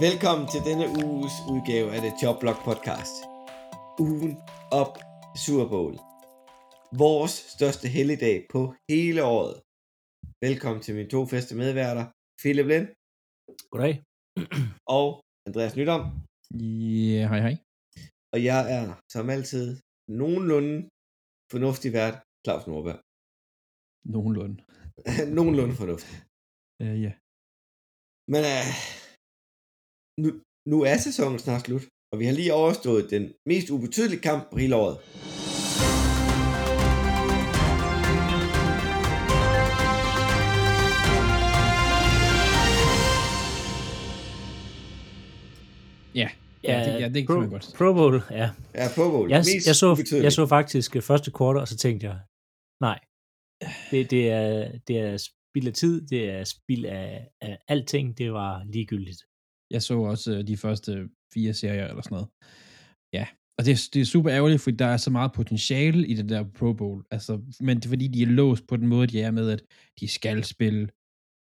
Velkommen til denne uges udgave af Chop Block Podcast. Ugen op Super Bowl. Vores største helligdag på hele året. Velkommen til mine to faste medværter, Philip Lind Goddag. og Andreas Nydom. Ja, hej hej. Og jeg er som altid nogenlunde fornuftig vært, Claus Nordberg. Nogenlunde. nogenlunde fornuftig. Uh, ja. Men uh, nu, nu er sæsonen snart slut, og vi har lige overstået den mest ubetydelige kamp på hele året. Ja, ja, det, ja, det kan Pro, godt. Pro Bowl, ja. Ja, Pro Bowl. Jeg, mest jeg, så, jeg så faktisk øh, første kvartal, og så tænkte jeg, nej, det, det, er, det er spild af tid, det er spild af, af alting, det var ligegyldigt. Jeg så også øh, de første fire serier eller sådan noget. Ja, og det, er- det er super ærgerligt, fordi der er så meget potentiale i det der Pro Bowl. Altså, men det er fordi, de er låst på den måde, de er med, at de skal spille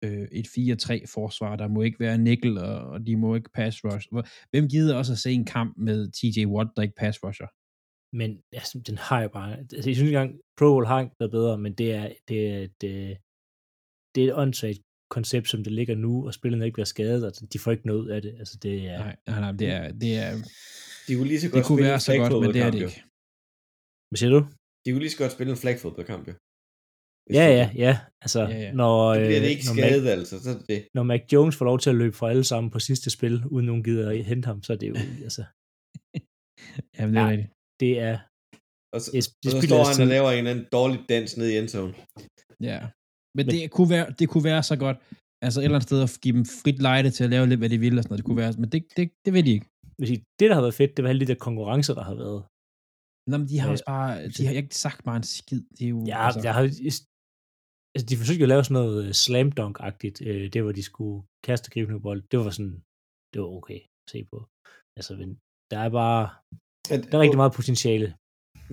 øh, et 4-3 forsvar. Der må ikke være nickel, og, og de må ikke pass rush. Hvem gider også at se en kamp med TJ Watt, der ikke pass rusher? Men altså, den har jeg bare, altså, jeg synes engang, Pro Bowl har ikke været bedre, men det er, det er, det, det er et åndssvagt koncept, som det ligger nu, og spillerne ikke bliver skadet, og de får ikke noget af det. Altså, det er, Nej, nej, nej, det er, det er, De kunne lige så det godt kunne spille være en så godt, men det er det ikke. hvad siger du? De kunne lige så godt spille en flagfodboldkamp, jo. Ja, ja, ja. Altså, Ja, ja. når, Det bliver øh, det ikke når skadet, altså. Så er det det. når Mac Jones får lov til at løbe for alle sammen på sidste spil, uden nogen gider at hente ham, så er det jo, altså, Jamen, det er Ja. rigtigt. det er, Og så, det, og det så spiller står han og laver en eller anden dårlig dans ned i endzone. Ja. Men, Men- det, kunne være, det kunne være så godt, altså et eller andet sted at give dem frit lejde til at lave lidt, hvad de vil og sådan noget. Det kunne være, men det, det, det vil de ikke. Vil sige, det, der har været fedt, det var alle de der konkurrencer, der har været. Nå, men de har Ja. også bare, de har ikke sagt bare en skid. Det er jo, Ja, altså, jeg har, altså, de forsøgte jo at lave sådan noget øh, slam dunk-agtigt, øh, det hvor de skulle kaste gribende bold. Det var sådan, det var okay at se på. Altså, men der er bare, der er rigtig meget potentiale.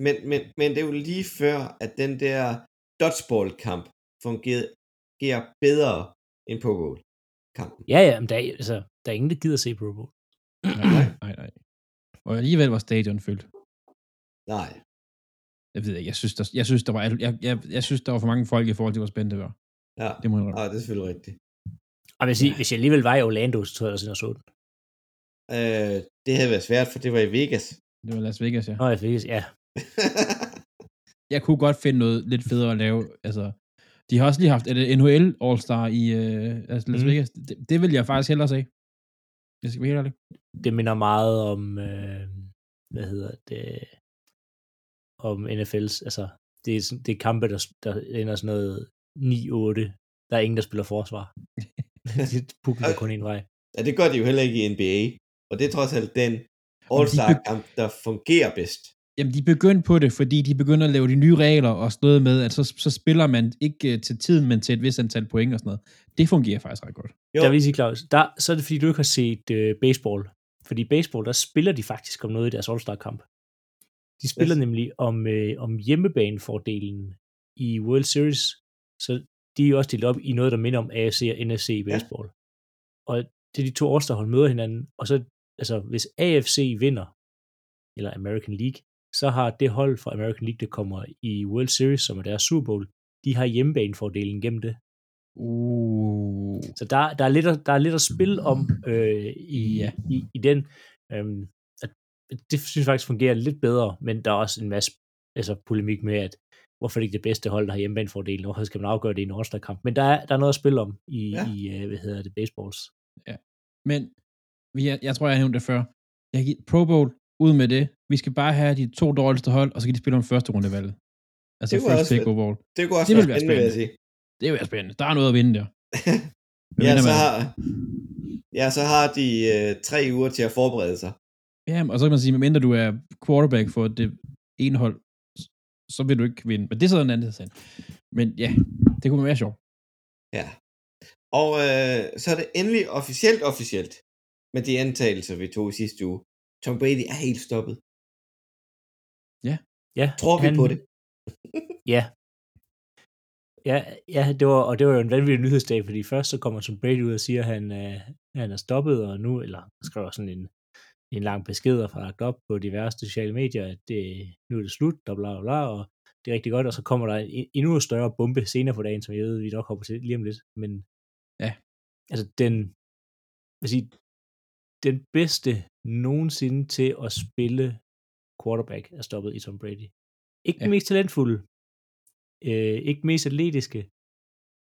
Men, men, men det er jo lige før, at den der dodgeball-kamp fungerer bedre end på goal kampen Ja, ja, men der er, altså, der er ingen, der gider at se Pro Bowl. nej, nej, nej. Og alligevel var stadion fyldt. Nej. Jeg ved ikke, jeg synes, der, jeg synes, der var, jeg, jeg, jeg synes, der var for mange folk i forhold til, hvor spændende det var. Ja, Det må jeg indrømme. ah, det er selvfølgelig rigtigt. Og hvis, I, hvis jeg alligevel var i Orlando, så tror jeg jeg så den. Øh, det havde været svært, for det var i Vegas. Det var Las Vegas, ja. Nå, jeg fik, ja. Jeg kunne godt finde noget lidt federe at lave. Altså, de har også lige haft et NHL All-Star i øh, altså Las Mhm. Vegas. Det, det vil jeg faktisk hellere se. Jeg skal være helt ærlig. det minder meget om, øh, hvad hedder det, om NFL's, altså, det er, sådan- det er kampe, der, der ender sådan noget 9-8. Der er ingen, der spiller forsvar. Pukken går kun en vej. ja, det gør de jo heller ikke i NBA. Og det er trods alt den All-Star-kamp, der fungerer bedst. Jamen, de begyndte på det, fordi de begynder at lave de nye regler og sådan noget med, at så, så spiller man ikke øh, til tiden, men til et vis antal point og sådan noget. Det fungerer faktisk ret godt. Jo, Der vil jeg sige, Claus, der, så er det fordi, du ikke har set øh, baseball. Fordi i baseball, der spiller de faktisk om noget i deres All-Star-kamp. De spiller Yes. nemlig om, øh, om hjemmebanefordelen i World Series. Så de er jo også delt op i noget, der minder om AFC og NFC i baseball. Ja. Og det er de to års, der holder møder hinanden. Og så, altså, hvis AFC vinder, eller American League, så har det hold fra American League, der kommer i World Series, som er deres Super Bowl, de har hjemmebanefordelen gennem det. Uh. Så der, der, er, lidt at, der er lidt at spille om øh, i, Ja. i, i den. Øhm, det synes jeg faktisk fungerer lidt bedre, men der er også en masse altså, polemik med, at hvorfor er det ikke det bedste hold, der har hjemmebanefordelen, hvorfor skal man afgøre det i en all kamp Men der er, der er noget at spille om i, Ja. ja. i øh, hvad hedder det, baseballs. Men vi er, jeg tror, jeg har nævnt det før. Jeg har givet Pro Bowl ud med det. Vi skal bare have de to dårligste hold, og så kan de spille om første rundevalget. Altså Det first også pick overall. Det kunne også Det være spændende, vil jeg sige. Det vil være spændende. Der er noget at vinde der. Ja, så har, ja, så har de øh, tre uger til at forberede sig. Ja, og så kan man sige, medmindre du er quarterback for det ene hold, så vil du ikke vinde. Men det er så en anden sag. Men ja, det kunne være sjovt. Ja. Og øh, så er det endelig officielt officielt med de antagelser, vi tog i sidste uge. Tom Brady er helt stoppet. Ja, Tror vi han, på det? Ja. Ja, ja det var, og det var jo en vanvittig nyhedsdag, fordi først så kommer Tom Brady ud og siger, at han, øh, han er stoppet, og nu, eller skriver sådan en, en lang besked og lagt op på diverse sociale medier, at det, nu er det slut, og bla bla bla, og det er rigtig godt, og så kommer der en endnu større bombe senere på dagen, som jeg ved, vi nok hopper til lige om lidt, men Ja. altså den, jeg sige, den bedste nogensinde til at spille quarterback er stoppet i Tom Brady. Ikke den Ja. mest talentfulde, øh, ikke den mest atletiske,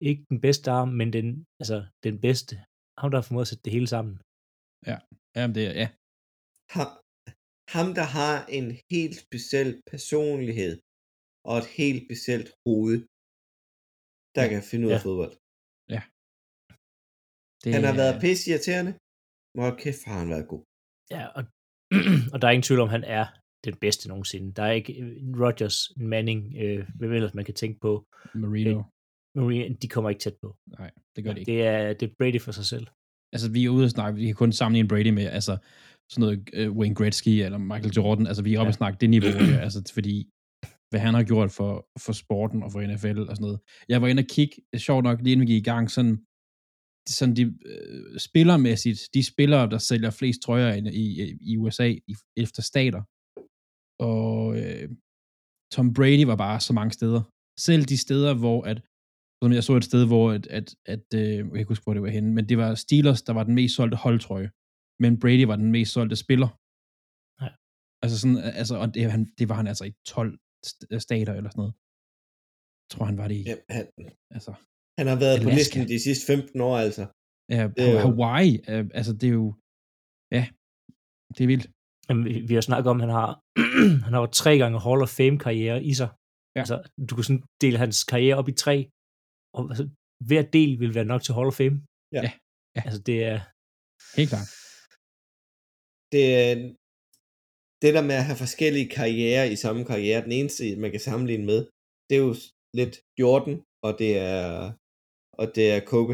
ikke den bedste arm, men den, altså, den bedste. Ham, der har formået at sætte det hele sammen. Jamen, det er, ja. Ham, ham, der har en helt speciel personlighed og et helt specielt hoved, der Ja. kan finde ud af Ja. fodbold. Det, Han har været pisse irriterende, men kæft, har han været god. Ja, og, og der er ingen tvivl om, han er den bedste nogensinde. Der er ikke en Rodgers, Manning, øh, hvem ellers man kan tænke på. Marino. Maria, de kommer ikke tæt på. Nej, det gør det ikke. Det er, det er Brady for sig selv. Altså, vi er ude at snakke, vi kan kun sammenligne Brady med, altså, sådan noget uh, Wayne Gretzky eller Michael Jordan. Altså, vi er oppe Ja. at snakke det niveau, der, altså, fordi hvad han har gjort for, for sporten og for NFL og sådan noget. Jeg var inde og kigge, sjovt nok, lige inden vi gik i gang, sådan, sådan de øh, spillermæssigt, de spillere, der sælger flest trøjer i, i, i USA i, efter stater. Og øh, Tom Brady var bare så mange steder. Selv de steder, hvor at, som jeg så et sted, hvor at, at, at øh, jeg kan ikke huske, hvor det var henne, men det var Steelers, der var den mest solgte holdtrøje, men Brady var den mest solgte spiller. Ja. Altså sådan, altså, og det, han, det var han altså i 12 st- stater eller sådan noget. Jeg tror, han var det i. Ja, han, Altså, han har været på Alaska. listen de sidste 15 år, altså. ja, Det er jo- Hawaii, øh, altså det er jo, ja, det er vildt. Vi, vi har snakket om, at han har, han har jo tre gange Hall of Fame karriere i sig. Ja. Altså, du kan sådan dele hans karriere op i tre, og altså, hver del vil være nok til Hall of Fame. Ja. Ja. Ja. Altså, det er, Helt klart. Det, er- det der med at have forskellige karrierer i samme karriere, den eneste, man kan sammenligne med, det er jo lidt Jordan, og det er, og det er Kobe.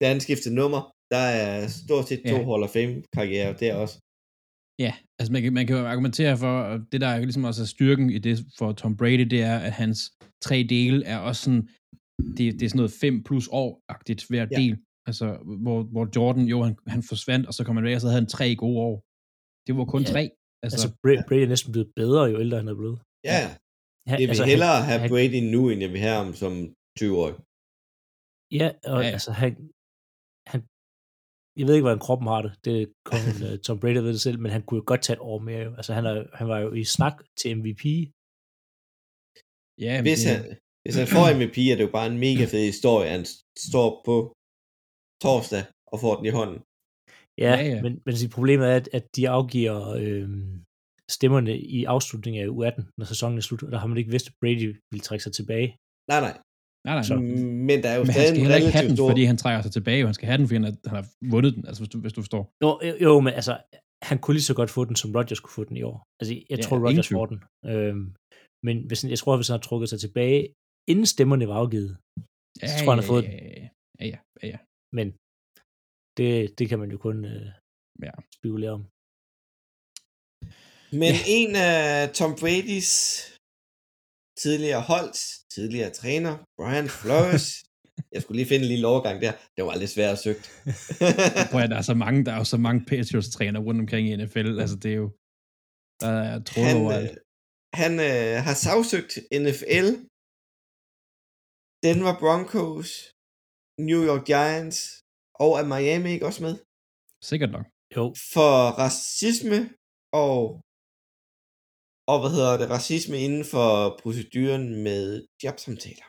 Da han skiftede nummer, der er stort set to Ja. Hall of Fame karrierer der også. Ja, altså man kan, man kan jo argumentere for, at det der er ligesom også er styrken i det for Tom Brady, det er, at hans tre dele er også sådan, det, det er sådan noget 5 plus år-agtigt hver Ja. del. Altså, hvor, hvor Jordan, jo, han, han forsvandt, og så kom han væk, og så havde han tre gode år. Det var kun Ja, tre. altså, Altså, Brady, Brady er næsten blevet bedre, jo ældre han er blevet. Ja, Han, jeg vil altså, hellere han, have Brady nu, end jeg vil have ham som 20-årig. Ja, og Ja, ja, ja. altså han, jeg ved ikke, hvordan kroppen har det, det kun uh, Tom Brady ved det selv, men han kunne jo godt tage et år mere. Jo. Altså han, er, han var jo i snak til MVP. ja, Hvis det, han, hvis han får MVP, er det jo bare en mega fed historie, han står på torsdag og får den i hånden. Ja, Ja, ja. Men, men sige, problemet er, at, at de afgiver øh, stemmerne i afslutningen af U18, når sæsonen er slut, og der har man ikke vidst, at Brady ville trække sig tilbage. Nej, nej. Nej, nej, Så- Men der er jo men han stadig skal en ikke have relativt den, stor... fordi han trækker sig tilbage, og han skal have den, fordi han, er, han har vundet den, altså hvis du, hvis du forstår. Jo, jo, men altså, han kunne lige så godt få den, som Rodgers kunne få den i år. Altså, jeg Ja, tror, Rodgers får den. Øhm, men hvis, han- jeg tror, hvis han har trukket sig tilbage, inden stemmerne var afgivet, Ja, Så tror jeg, han har fået ja, ja, ja, ja, ja. men det, det kan man jo kun øh, Ja. spekulere om. Men en af Tom Bradys tidligere hold, tidligere træner, Brian Flores, jeg skulle lige finde en lille overgang der, det var lidt svært at søge. Prøv at der er så mange, der er jo så mange Patriots-træner rundt omkring i NFL, altså det er jo, der er tråd han, overalt. øh, han øh, har sagsøgt NFL, Denver Broncos, New York Giants, og er Miami ikke også med? Sikkert nok. Jo, For racisme og, og hvad hedder det, racisme inden for proceduren med jobsamtaler.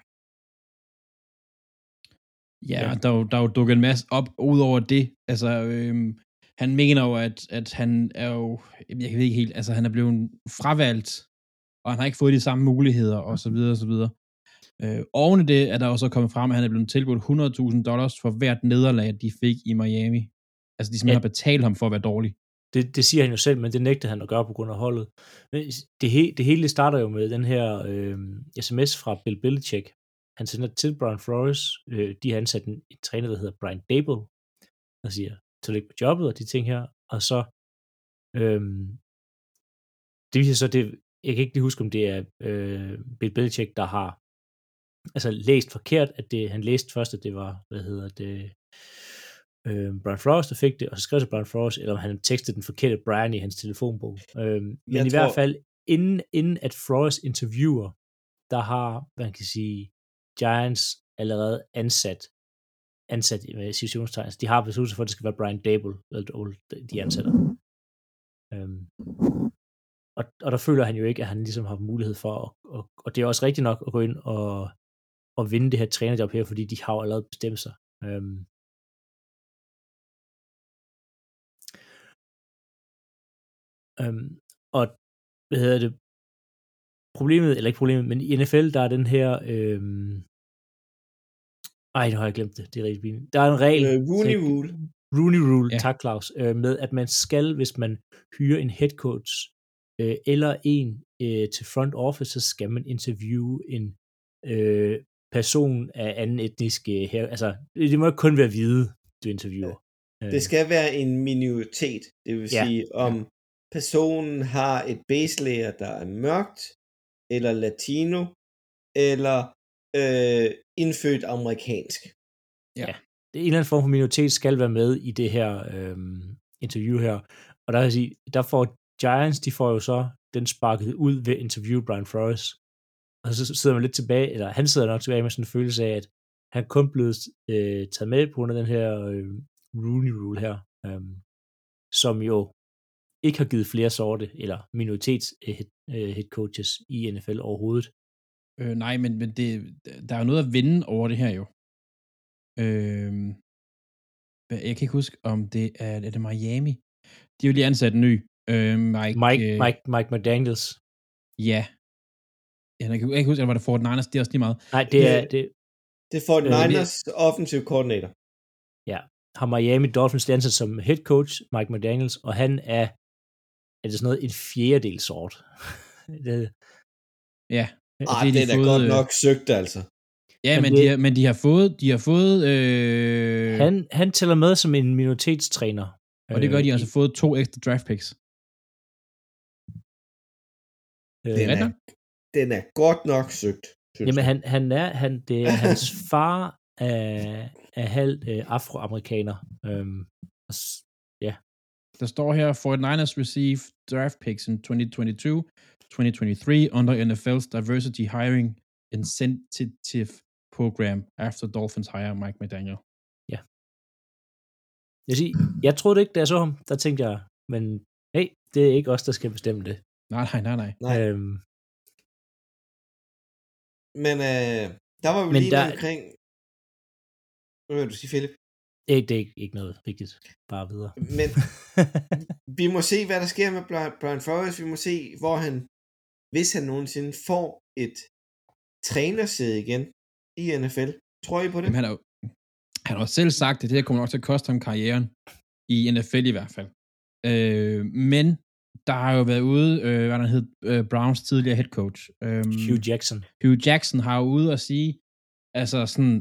Ja, Ja. Der, er jo, der er jo dukket en masse op ud over det. Altså, øhm, han mener jo, at, at han er jo, jeg ved ikke helt, altså han er blevet fravalgt, og han har ikke fået de samme muligheder, og så videre, og så videre. Øh, oven i det er der også kommet frem, at han er blevet tilbudt 100.000 dollars for hvert nederlag, de fik i Miami. Altså, de simpelthen ja. har betalt ham for at være dårlig. Det, det siger han jo selv, men det nægtede han at gøre på grund af holdet. Men det, he, det hele starter jo med den her øh, sms fra Bill Belichick. Han sender til Brian Flores. Øh, de har ansat en, en træner, der hedder Brian Dable, og siger, tillykke på jobbet og de ting her. Og så, øh, det viser så, det, jeg kan ikke lige huske, om det er øh, Bill Belichick, der har altså læst forkert, at det, han læste først, at det var, hvad hedder det, øh, Brian Flores, der fik det, og så skrev til Brian Flores, eller om han tekstede den forkerte Brian i hans telefonbog. Øh, men Jeg i tror- hvert fald, inden, inden at Flores interviewer, der har, man kan sige, Giants allerede ansat, ansat med situationstegn. De har besluttet sig for, at det skal være Brian Dable, de ansætter. Øhm, og, og der føler han jo ikke, at han ligesom har mulighed for, at, og, og det er også rigtigt nok at gå ind og, og vinde det her trænerjob her, fordi de har jo allerede bestemt sig. Øhm, øhm, og hvad hedder det, problemet, eller ikke problemet, men i NFL, der er den her, øhm, ej, nu har jeg glemt det, det er rigtig pinligt. Der er en regel, Øh, Rooney så- Rule. Rooney Rule, ja. Ja. tak Claus, øh, med at man skal, hvis man hyrer en head coach øh, eller en øh, til front office, så skal man interviewe en øh, person af anden etnisk øh, her. Altså, det må ikke kun være hvide, du interviewer. Øh, Det skal være en minoritet. Det vil Ja. sige, om personen har et base layer, der er mørkt, eller latino, eller øh, indfødt amerikansk. en eller anden form for minoritet skal være med i det her øh, interview her. Og der jeg sige, der får Giants, de får jo så den sparket ud ved interview Brian Flores. Og så sidder man lidt tilbage, eller han sidder nok tilbage med sådan en følelse af, at han kun blevet øh, taget med på grund af den her øh, Rooney Rule her, øh, som jo ikke har givet flere sorte eller minoritets øh, head, øh, head coaches i NFL overhovedet. Øh, nej, men, men det, der er jo noget at vinde over det her jo. Øh, jeg kan ikke huske, om det er, er det Miami. De har jo lige ansat en ny. Øh, Mike, Mike, øh, Mike, Mike McDaniels. Ja. ja jeg, kan, jeg kan ikke huske, eller var det Fort Niners, det er også lige meget. Nej, det er, Det- det, Det får Øh, Niners offensive coordinator. har Miami Dolphins ansat som head coach, Mike McDaniels, og han er, er det sådan noget, en fjerdedel sort. det, Ja. Har det de er da fået, godt øh, nok søgt, altså. Ja, Men men, det- de, har, men de har fået, de har fået, øh, han, han tæller med som en minoritetstræner. og det gør de Øh, altså fået to ekstra draft picks. øh, Den er, den er godt nok søgt. synes Jamen, han, han er, han, det er hans far er, er halv øh, afroamerikaner. Øhm, s- Der står her, Fort Niners receive draft picks in 2022, 2023 under NFL's Diversity Hiring Incentive Program after Dolphins hire Mike McDaniel. jeg, siger, jeg troede ikke, da jeg så ham, der tænkte jeg, men hey, det er ikke os, der skal bestemme det. Nej, nej, nej, nej. Nej. Øhm, Men øh, der var vi Men lige der... omkring... Hvad vil du sige, Philip? Det, det er ikke, ikke noget vigtigt. Bare videre. Men vi må se, hvad der sker med Brian Flores. Vi må se, hvor han, hvis han nogensinde får et trænersæde igen i NFL. Tror I på det? Jamen, han har jo han har selv sagt, at det her kommer nok til at koste ham karrieren. I NFL i hvert fald. Øh, men der har jo været ude, øh, hvad der hed, øh, Browns tidligere head coach. Øh, Hugh Jackson. Hugh Jackson har jo ude at sige, altså sådan,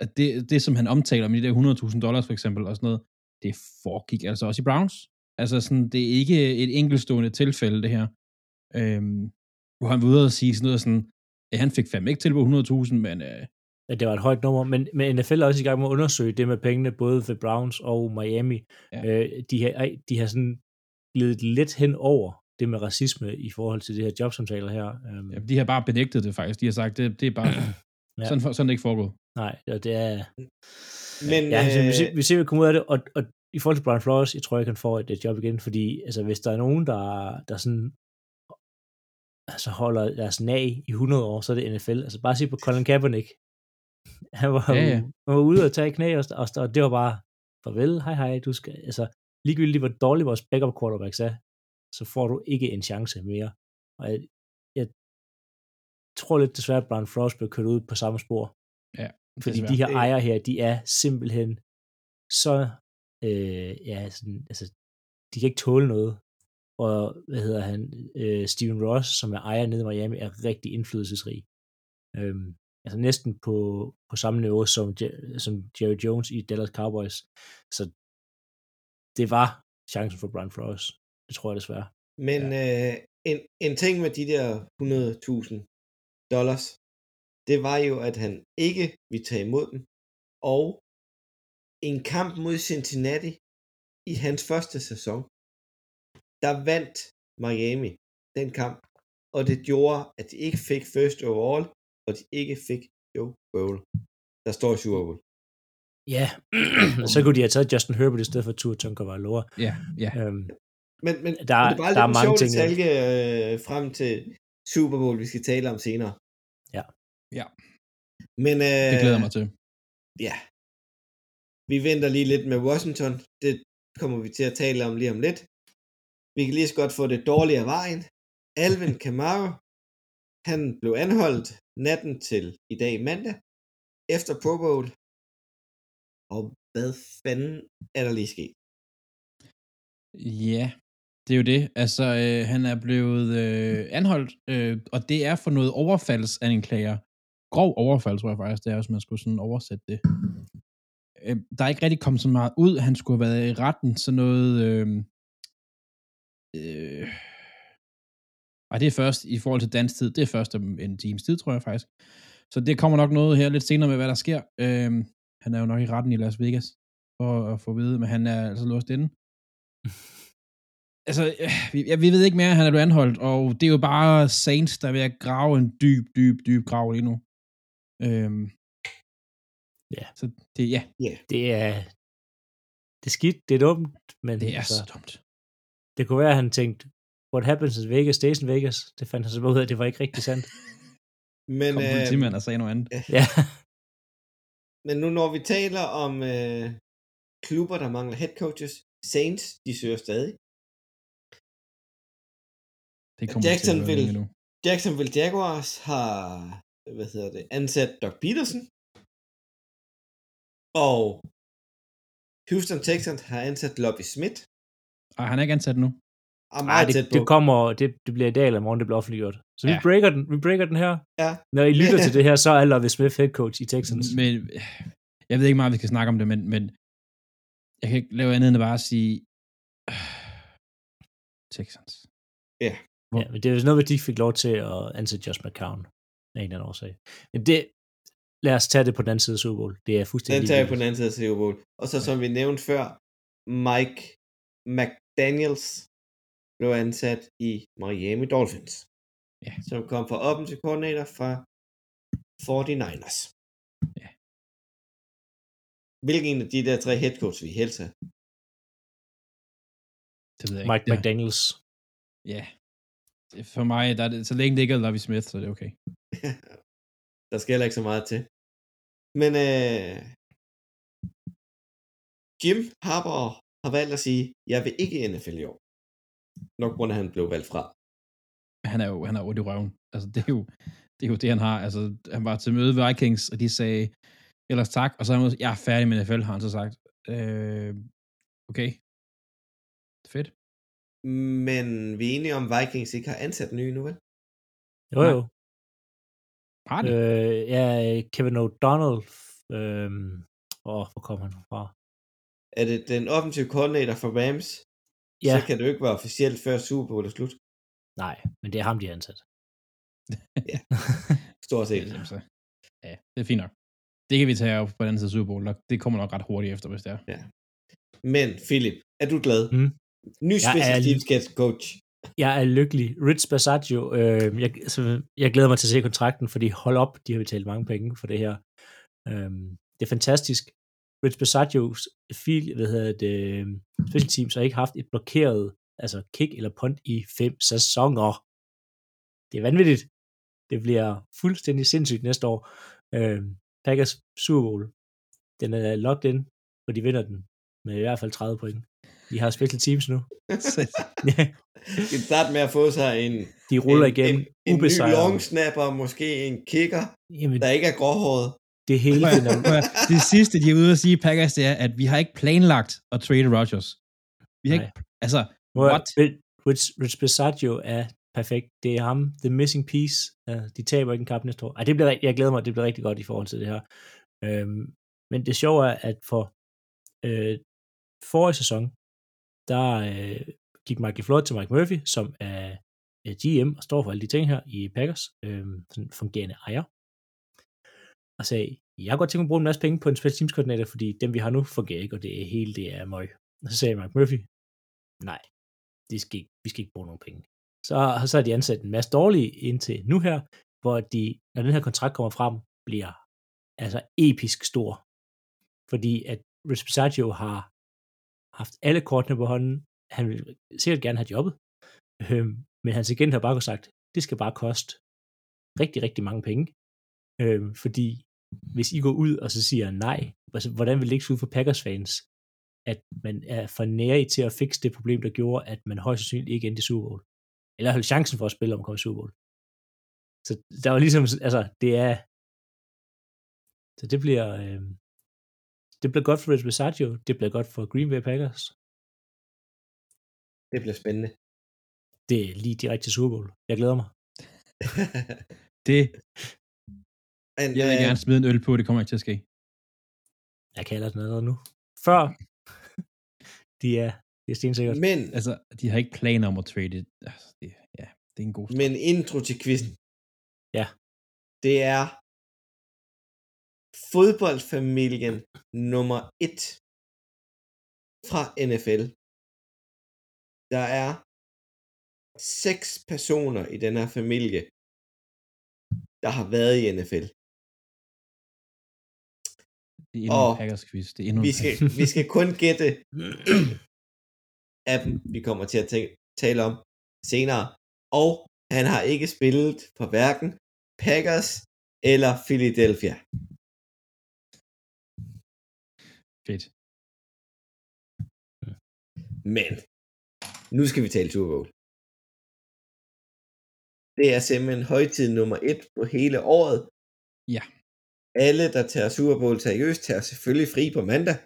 at det, det som han omtaler med de der 100.000 dollars for eksempel, og sådan noget, det foregik altså også i Browns. Altså sådan, det er ikke et enkeltstående tilfælde, det her. Øhm, hvor han var ude og sige sådan noget sådan, ja, han fik fandme ikke tilbud 100.000, men øh, at det var et højt nummer, men, men NFL er også i gang med at undersøge det med pengene, både ved Browns og Miami. Ja. Øh, de, har, de har sådan glidet lidt hen over det med racisme i forhold til det her jobsamtaler her. Øhm, ja, de har bare benægtet det faktisk. De har sagt, det, det er bare, Ja. sådan, sådan er det ikke foregået. Nej, og det er... Men, Ja, altså, vi, øh, ser, vi ser, hvad kommer ud af det, og, og i forhold til Brian Flores, jeg tror ikke, han får et, et job igen, fordi altså, hvis der er nogen, der, der sådan altså holder deres nag i 100 år, så er det NFL. Altså bare se på Colin Kaepernick. Han var, Ja, ja, han var ude og tage knæ, og, og, og det var bare, farvel, hej hej, du skal, altså ligegyldigt hvor dårligt vores backup quarterbacks er, så får du ikke en chance mere. Og jeg, jeg, tror lidt desværre, at Brian Flores blev kørt ud på samme spor. Ja, Fordi desværre. de her ejere her, de er simpelthen så, øh, ja, sådan, altså, de kan ikke tåle noget. Og, hvad hedder han, øh, Steven Ross, som er ejer nede i Miami, er rigtig indflydelsesrig. Øhm, altså næsten på, på samme niveau som, som Jerry Jones i Dallas Cowboys. Så det var chancen for Brian Flores. Det tror jeg desværre. Men ja. øh, en, en ting med de der 100.000 dollars, det var jo, at han ikke ville tage imod dem. Og en kamp mod Cincinnati i hans første sæson, der vandt Miami den kamp, og det gjorde, at de ikke fik first overall, og de ikke fik Joe Bowl, der står i Super Bowl. Ja, så kunne de have taget Justin Herbert i stedet for Tua Tagovailoa. Ja, ja. Øhm, Men, men Der er- det er bare der er mange ting detalje øh, frem til Super Bowl, vi skal tale om senere. Ja. Ja. Men øh, Det glæder jeg mig til. Ja. Vi venter lige lidt med Washington. Det kommer vi til at tale om lige om lidt. Vi kan lige så godt få det dårlige af vejen. Alvin Kamara, han blev anholdt natten til i dag mandag, efter Pro Bowl. Og hvad fanden er der lige sket? Ja, det er jo det. Altså, øh, han er blevet øh, anholdt, øh, og det er for noget overfaldsanklager. Grov overfald, tror jeg faktisk, det er, hvis man skulle sådan oversætte det. Øh, der er ikke rigtig kommet så meget ud. Han skulle have været i retten, så noget... Øh, øh, og det er først i forhold til dansk tid, det er først om en times tid, tror jeg faktisk. Så det kommer nok noget her lidt senere med, hvad der sker. Øh, han er jo nok i retten i Las Vegas, for at få at vide, men han er altså låst inde altså, øh, vi, ja, vi ved ikke mere, han er blevet anholdt, og det er jo bare Saints, der er ved at grave en dyb, dyb, dyb grav lige nu. Øhm, Ja. Så det, ja, det er det er skidt, det er dumt, men det er altså, så dumt. det kunne være, at han tænkte, what happens in Vegas stays in Vegas. Det fandt han så ud af, at det var ikke rigtig sandt. Men, Kom øh, politimand og sagde noget andet. ja, men nu når vi taler om øh, klubber, der mangler head coaches, Saints, de søger stadig. Det kommer vi til at Jacksonville. Jacksonville Jaguars har hvad hedder det, ansat Doc Peterson. Og Houston Texans har ansat Lobby Smith. Ej, han er ikke ansat nu. Og Ej, meget det, tæt på. det kommer, det, det bliver i dag eller i morgen, det bliver offentliggjort. Så vi Ja. breaker den, vi breaker den her. Ja. Når I lytter til det her, så er Lovie Smith head coach i Texans. Men jeg ved ikke meget, vi skal snakke om det, men, men jeg kan ikke lave andet end at bare sige øh, Texans. Ja, men det er jo noget, at de fik lov til at ansætte Josh McCown af en eller anden årsag. Men det, lad os tage det på den anden side af Super Bowl. Det er fuldstændig Den tager jeg på den anden side af Super Bowl. Og så som vi nævnte før, Mike McDaniels blev ansat i Miami Dolphins. Ja. Som kom fra offensive coordinator fra 49ers. Ja. Hvilken af de der tre head coach vi helst have? Det ved jeg ikke. Mike Ja. McDaniels. Ja. For mig, der er det, så længe det ikke er Lovie Smith, så er det okay. der skal heller ikke så meget til. Men øh, Jim Harbaugh har valgt at sige, jeg vil ikke i NFL i år. Nok grund af, at han blev valgt fra. han er jo han er ondt i røven. Altså, det er jo det, er jo det han har. Altså, han var til møde ved Vikings, og de sagde, ellers tak, og så er han jeg er færdig med NFL, har han så sagt. Øh, okay. Fedt. Men vi er enige om, at Vikings ikke har ansat nye nu, vel? Jo, jo. Har det? Øh, ja, Kevin O'Donnell. Øh, åh, hvor kom han fra? Er det den offensive coordinator for Rams, Ja, så kan det jo ikke være officielt før Super Bowl er slut. nej, men det er ham, de har ansat. Stort set. Så- Ja, det er fint nok. Det kan vi tage op på den anden side af Super Bowl. Det kommer nok ret hurtigt efter, hvis det er. Men Philip, er du glad? Mm. Ny Jeg special er- teams coach. Jeg er lykkelig. Rich Bassaggio, øh, jeg, altså, jeg glæder mig til at se kontrakten, fordi hold op, de har betalt mange penge for det her. Øh, det er fantastisk. Rich Bassagios fil, hvad hedder det, øh, special teams har ikke haft et blokeret, altså kick eller punt i fem sæsoner. Det er vanvittigt. Det bliver fuldstændig sindssygt næste år. Øh, Packers Super Bowl. Den er locked in, og de vinder den med i hvert fald 30 point. De har special teams nu. ja, De kan starte med at få sig en, de ruller en, igennem en, en ny long snapper, måske en kicker, Jamen, der ikke er gråhåret. det hele det sidste, de er ude at sige, Packers, det er, at vi har ikke planlagt at trade Rodgers. Vi har Nej. ikke, altså, Hvor What? Rich, Rich Bisaccio er perfekt. Det er ham, the missing piece. Ja, de taber ikke en kamp næste år. Ej, det bliver, jeg glæder mig, det bliver rigtig godt i forhold til det her. Øhm, men det sjove er, at for øh, forrige sæson, der øh, gik Michael Floyd til Mike Murphy, som er øh, GM og står for alle de ting her i Packers, øh, sådan fungerende ejer, og sagde, jeg har godt tænkt mig at bruge en masse penge på en special teams koordinator, fordi dem vi har nu fungerer ikke, og det er hele det er møg. Og så sagde Mike Murphy, nej, det skal ikke, vi skal ikke bruge nogen penge. Så, så har de ansat en masse dårlige indtil nu her, hvor de, når den her kontrakt kommer frem, bliver altså episk stor. Fordi at Rich har haft alle kortene på hånden. Han ville sikkert gerne have jobbet. Øhm, men hans agent har bare sagt, det skal bare koste rigtig, rigtig mange penge. Øhm, fordi hvis I går ud og så siger nej, altså, hvordan vil det ikke se ud for Packers fans, at man er for nære til at fikse det problem, der gjorde, at man højst sandsynligt ikke endte i Super Bowl. Eller holdt chancen for at spille om at komme i Super Bowl. Så der var ligesom, altså, det er, så det bliver, øh, det bliver godt for Rich Bisaccio, det bliver godt for Green Bay Packers. Det bliver spændende. Det er lige direkte til Super Bowl. Jeg glæder mig. det, Men, jeg vil øh, gerne smide en øl på, det kommer ikke til at ske. Jeg kalder den allerede nu. Før, de er, det er stensikkert. Men, Altså, de har ikke planer om at trade. Altså, det, ja, det er en god start. men intro til quizzen. Ja. Det er fodboldfamilien nummer et fra NFL. Der er seks personer i den her familie, der har været i NFL. Det er endnu og en Packers quiz. Det er endnu Vi skal, vi skal kun gætte af dem, vi kommer til at tæ- tale om senere. Og han har ikke spillet for hverken Packers eller Philadelphia. Fedt. Men nu skal vi tale Super Bowl. Det er simpelthen højtid nummer et på hele året. Ja. Alle, der tager Super Bowl seriøst, tager selvfølgelig fri på mandag.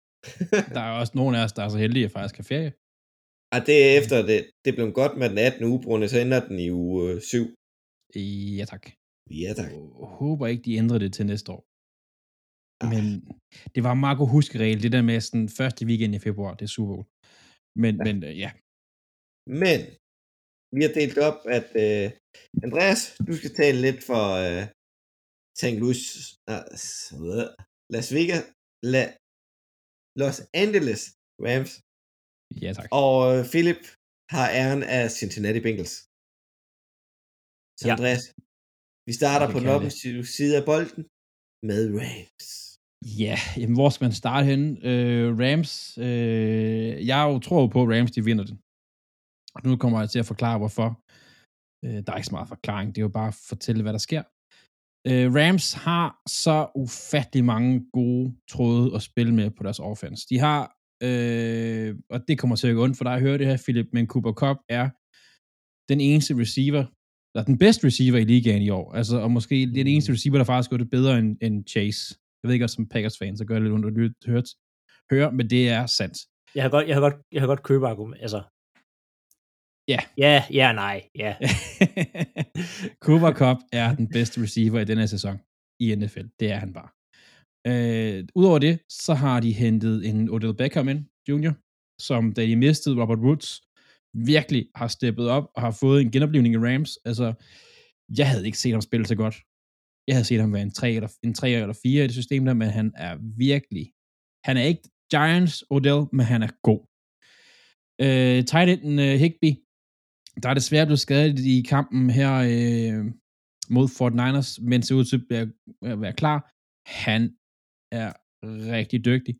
Der er også nogle af os, der er så heldige at faktisk have ferie. Og det er efter, det, det blev godt med den 18. uge, Brune, så ender den i uge 7. Ja, tak. Ja, tak. Jeg håber ikke, de ændrer det til næste år. Men det var god huskeregel, det der med sådan første weekend i februar, det er Super Bowl. Men ja, men, øh, ja. Men vi har delt op, at uh, Andreas, du skal tale lidt for uh, St. Louis, uh, Las Vegas, La, Los Angeles Rams, ja tak. og uh, Philip har æren af Cincinnati Bengals. Så Ja. Andreas, vi starter på den offensive side af bolden med Rams. Ja, jamen, hvor skal man starte henne? Øh, Rams, øh, jeg jo tror jo på, at Rams de vinder den. Og nu kommer jeg til at forklare, hvorfor. Øh, der er ikke så meget forklaring, det er jo bare at fortælle, hvad der sker. Øh, Rams har så ufattelig mange gode tråde at spille med på deres offense. De har, øh, og det kommer til at gå ondt for dig at høre det her, Philip, men Cooper Cup er den eneste receiver, eller den bedste receiver i ligaen i år. Altså, og måske den eneste receiver, der faktisk gør det bedre end, end Chase. Jeg ved ikke også som Packers fan, så gør det lidt ondt at hørt, høre, men det er sandt. Jeg har godt, jeg har godt, jeg har godt købe argument. Altså, Ja. Ja, ja, nej, ja. Cooper Cup er den bedste receiver i denne her sæson i NFL. Det er han bare. Øh, Udover det, så har de hentet en Odell Beckham ind, junior, som da de mistede Robert Woods, virkelig har steppet op og har fået en genoplevning i Rams. Altså, jeg havde ikke set ham spille så godt. Jeg havde set ham være en 3 eller, en 3 eller 4 i det system der, men han er virkelig, han er ikke Giants Odell, men han er god. Øh, tight enden uh, Higby, der er desværre blevet skadet i kampen her øh, mod Fort Niners, men ser ud til at være, at være klar. Han er rigtig dygtig.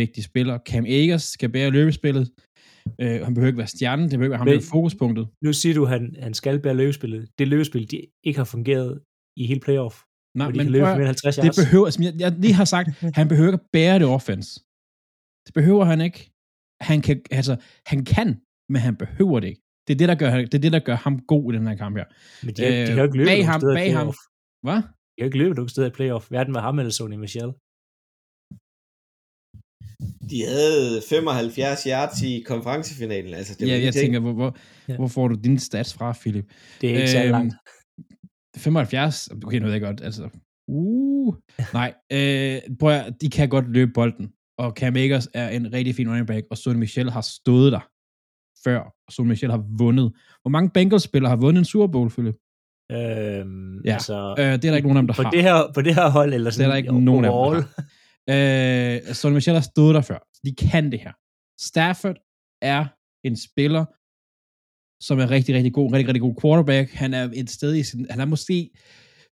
Vigtig spiller. Cam Akers skal bære løbespillet. Øh, han behøver ikke være stjernen, det behøver ikke være ham, der er fokuspunktet. Nu siger du, at han, han skal bære løbespillet. Det løbespil, de ikke har fungeret i hele playoff. Nej, hvor de men kan løbe prøv, for mere at- end 50 det yards. behøver, som jeg, jeg lige har sagt, han behøver ikke at bære det offense. Det behøver han ikke. han kan, altså, han kan, men han behøver det ikke. Det er det, der gør, det er det, der gør ham god i den her kamp her. Men de, øh, de kan jo ikke løbe bag ham, bag ham. playoff. Hvad? De jo ikke løbe nogen steder i playoff. Hverken med ham eller Sony Michel. De havde 75 yards i konferencefinalen. Altså, det var Ja, jeg tænker, hvor, hvor, Ja. hvor får du dine stats fra, Philip? Det er ikke særlig Øhm, langt. 75, okay, nu ved jeg godt, altså, uh, nej, øh, prøv at, de kan godt løbe bolden, og Cam Akers er en rigtig fin running back, og Sonny Michel har stået der før, og Sonny Michel har vundet. Hvor mange Bengals-spillere har vundet en Super Bowl, Philip? Øhm, Ja, altså, Øh, det er der ikke nogen af dem, der på, har. det her, på det her hold, eller det sådan er der ikke nogen af dem, der har. Øh, Sonny Michel har stået der før. De kan det her. Stafford er en spiller, som er rigtig, rigtig god, rigtig, rigtig god quarterback. Han er et sted i sin, han er måske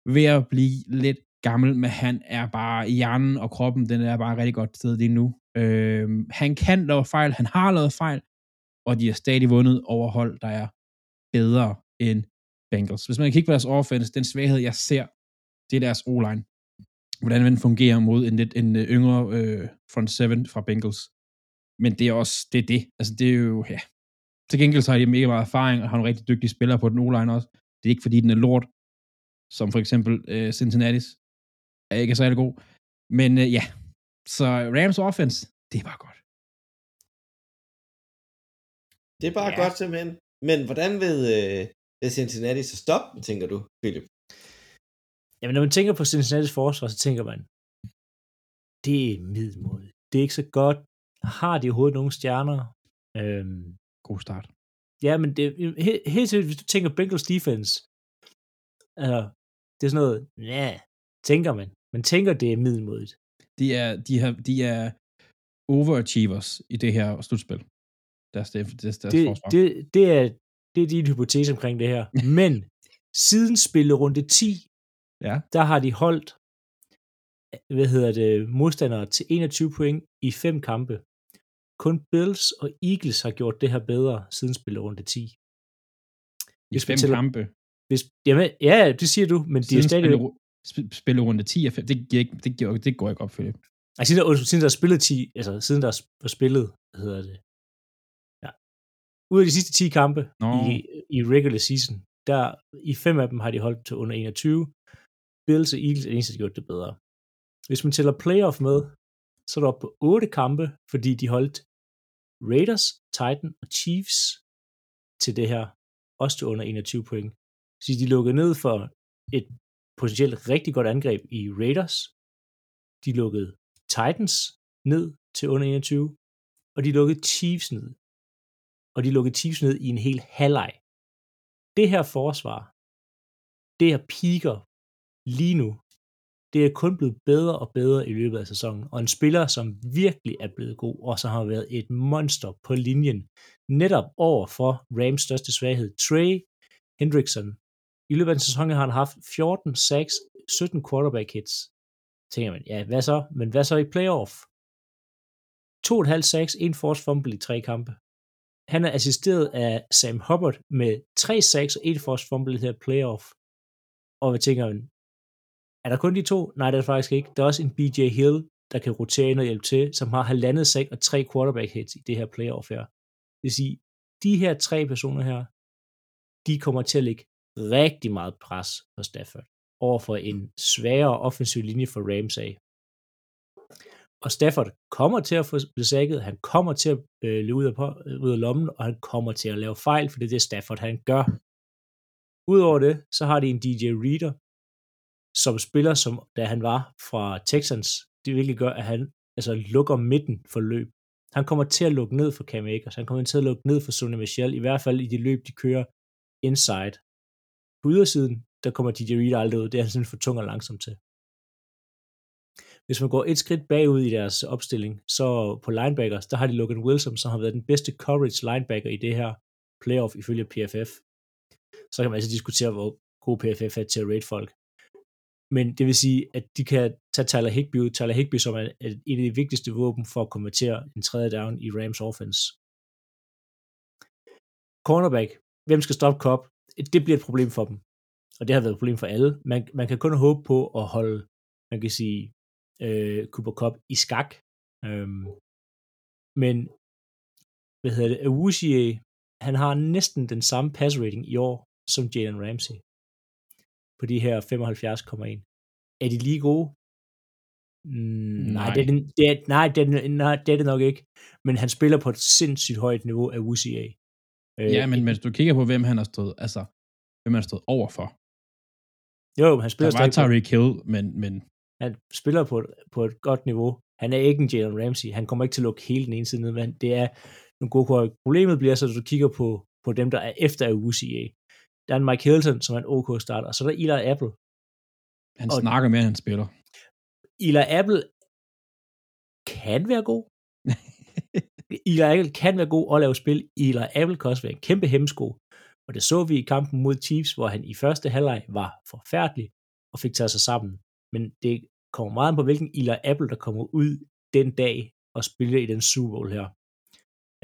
ved at blive lidt gammel, men han er bare i hjernen og kroppen, den er bare rigtig godt sted lige nu. Øh, han kan lave fejl, han har lavet fejl, og de har stadig vundet over hold, der er bedre end Bengals. Hvis man kigger på deres offense, den svaghed, jeg ser, det er deres O-line. Hvordan den fungerer mod en lidt en øh, yngre øh, front seven fra Bengals. Men det er også, det er det. Altså det er jo, ja. Til gengæld så har de mega meget erfaring, og har nogle rigtig dygtige spillere på den O-line også. Det er ikke fordi, den er lort, som for eksempel øh, Cincinnati's er ikke særlig god. Men øh, ja, så Rams offense, det er bare godt. Det er bare Ja. godt simpelthen. Men hvordan ved, øh, ved Cincinnati så stoppe, tænker du, Philip? Jamen, når man tænker på Cincinnati's forsvar, så tænker man, det er middelmådigt. Det er ikke så godt. Har de overhovedet nogle stjerner? Øhm, God start. ja, men det, he- helt til, hvis du tænker Bengals defense, altså, det er sådan noget, ja, tænker man. Man tænker, det er middelmådigt. De er, de har, de er overachievers i det her slutspil. Deres, deres, deres, Det, forsvar. det, det, er, det er din hypotese omkring det her. Men siden spillet runde 10, Ja. der har de holdt hvad hedder det, modstandere til 21 point i fem kampe. Kun Bills og Eagles har gjort det her bedre siden spillet runde 10. I fem tæller- kampe. Hvis, jamen, ja, det siger du, men de er Siden stadig... spille, sp- spille runde 10 af 5. Det, giver ikke, det, giver, det går ikke op, Philip. Altså, siden der, siden der er spillet 10, altså siden der er spillet, hedder det, ja. Ud af de sidste 10 kampe Nå. i, i regular season, der i fem af dem har de holdt til under 21. Bills og Eagles er det eneste, der har gjort det bedre. Hvis man tæller playoff med, så er der oppe på 8 kampe, fordi de holdt Raiders, Titan og Chiefs til det her, også til under 21 point. Så de lukkede ned for et potentielt rigtig godt angreb i Raiders. De lukkede Titans ned til under 21, og de lukkede Chiefs ned. Og de lukkede Chiefs ned i en hel halvleg. Det her forsvar, det her piker lige nu, det er kun blevet bedre og bedre i løbet af sæsonen, og en spiller, som virkelig er blevet god, og som har været et monster på linjen, netop over for Rams største svaghed, Trey Hendrickson. I løbet af en sæson har han haft 14 sacks, 17 quarterback hits. Tænker man, ja, hvad så? Men hvad så i playoff? 2,5 sacks, en force fumble i tre kampe. Han er assisteret af Sam Hubbard med 3 sacks og 1 force fumble i det her playoff. Og hvad tænker man? Er der kun de to? Nej, det er der faktisk ikke. Der er også en BJ Hill, der kan rotere ind og hjælpe til, som har halvandet sack og tre quarterback hits i det her playoff her. Det vil sige, de her tre personer her, de kommer til at lægge rigtig meget pres på Stafford over for en sværere offensiv linje for Rams af. Og Stafford kommer til at få besækket, han kommer til at øh, løbe ud af, på, øh, ud af lommen, og han kommer til at lave fejl, for det er det Stafford han gør. Udover det, så har de en DJ Reader, som spiller, som da han var fra Texans, det virkelig gør, at han altså, lukker midten for løb. Han kommer til at lukke ned for Cam Akers, han kommer til at lukke ned for Sonny Michel, i hvert fald i de løb, de kører inside. På ydersiden, der kommer DJ Reed aldrig ud, det er han simpelthen for tung og langsom til. Hvis man går et skridt bagud i deres opstilling, så på linebackers, der har de Logan Wilson, som har været den bedste coverage linebacker i det her playoff ifølge PFF. Så kan man altså diskutere, hvor god PFF er til at rate folk. Men det vil sige, at de kan tage Tyler Higby ud. Tyler Higby, som er et af de vigtigste våben for at konvertere en tredje down i Rams offense. Cornerback. Hvem skal stoppe Cobb? Det bliver et problem for dem. Og det har været et problem for alle. Man, man kan kun håbe på at holde, man kan sige, øh, Cooper Cup i skak. Øhm, men hvad hedder det, Awuzie, han har næsten den samme pass rating i år som Jalen Ramsey på de her 75,1. Er de lige gode? Mm, nej, Nej. det er, det er, nej, det er, nej, det er det nok ikke. Men han spiller på et sindssygt højt niveau af UCA. Øh, Ja, men hvis du kigger på, hvem han har stået, altså, hvem han har stået overfor. Jo, han Der spiller var stadig på, Tyreek Hill, men, men han spiller på, på et godt niveau. Han er ikke en Jalen Ramsey. Han kommer ikke til at lukke hele den ene side ned, men det er nogle gode. Problemet bliver så, at du kigger på, på dem, der er efter UCA. Der er en Mike Hilton, som er en OK starter, og så er der Eli Apple. han Og- snakker mere, end han spiller. Eli Apple kan være god. Eli Apple kan være god og lave spil. Eli Apple kan også være en kæmpe hemmesko. Og det så vi i kampen mod Chiefs, hvor han i første halvleg var forfærdelig og fik taget sig sammen. Men det kommer meget an på, hvilken Eli Apple, der kommer ud den dag og spiller i den Super Bowl her.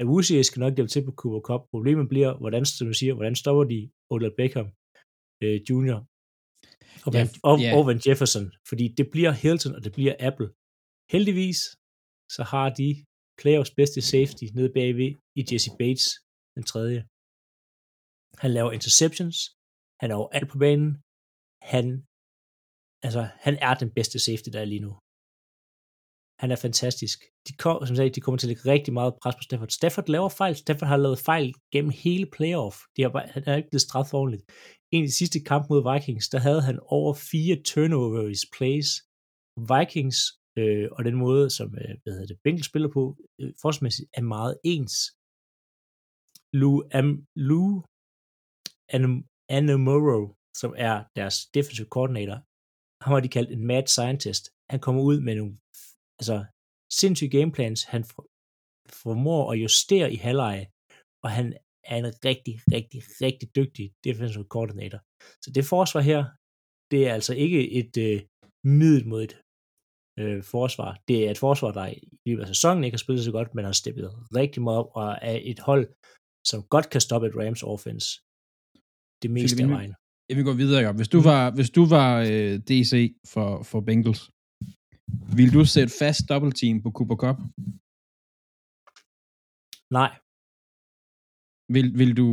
Awuzie skal nok hjælpe til på Cooper Cup. Problemet bliver, hvordan, som du siger, hvordan stopper de Odell Beckham øh, Jr. og, Ja, Van, og, ja. og Van Jefferson, fordi det bliver Hilton, og det bliver Apple. Heldigvis, så har de playoffs bedste safety nede bagved i Jesse Bates, den tredje. Han laver interceptions, han er alt på banen, han, altså, han er den bedste safety, der er lige nu. Han er fantastisk. De, kom, som sagt, de kommer til at lægge rigtig meget pres på Stafford. Stafford laver fejl. Stafford har lavet fejl gennem hele playoff. De har bare, han er ikke blevet straffet ordentligt. En af de sidste kamp mod Vikings, der havde han over fire turnovers plays. Vikings øh, og den måde, som øh, hvad hedder det, Bengals spiller på, øh, forsvarsmæssigt er meget ens. Lou, Am, Lou Anam- Anamoro, som er deres defensive coordinator, ham har de kaldt en mad scientist. Han kommer ud med nogle altså, sindssyge gameplans. Han for, formår at justere i halvleje, og han er en rigtig, rigtig, rigtig dygtig defensive coordinator. Så det forsvar her, det er altså ikke et øh, middelmodigt øh, forsvar. Det er et forsvar, der i løbet af sæsonen ikke har spillet så godt, men har steppet rigtig meget op og er et hold, som godt kan stoppe et Rams offense det meste af vejen. Jeg vil gå videre, Jacob. Hvis du Mm. var, hvis du var øh, DC for, for Bengals, vil du sætte fast double team på Cooper Cup? Nej, Vil, vil du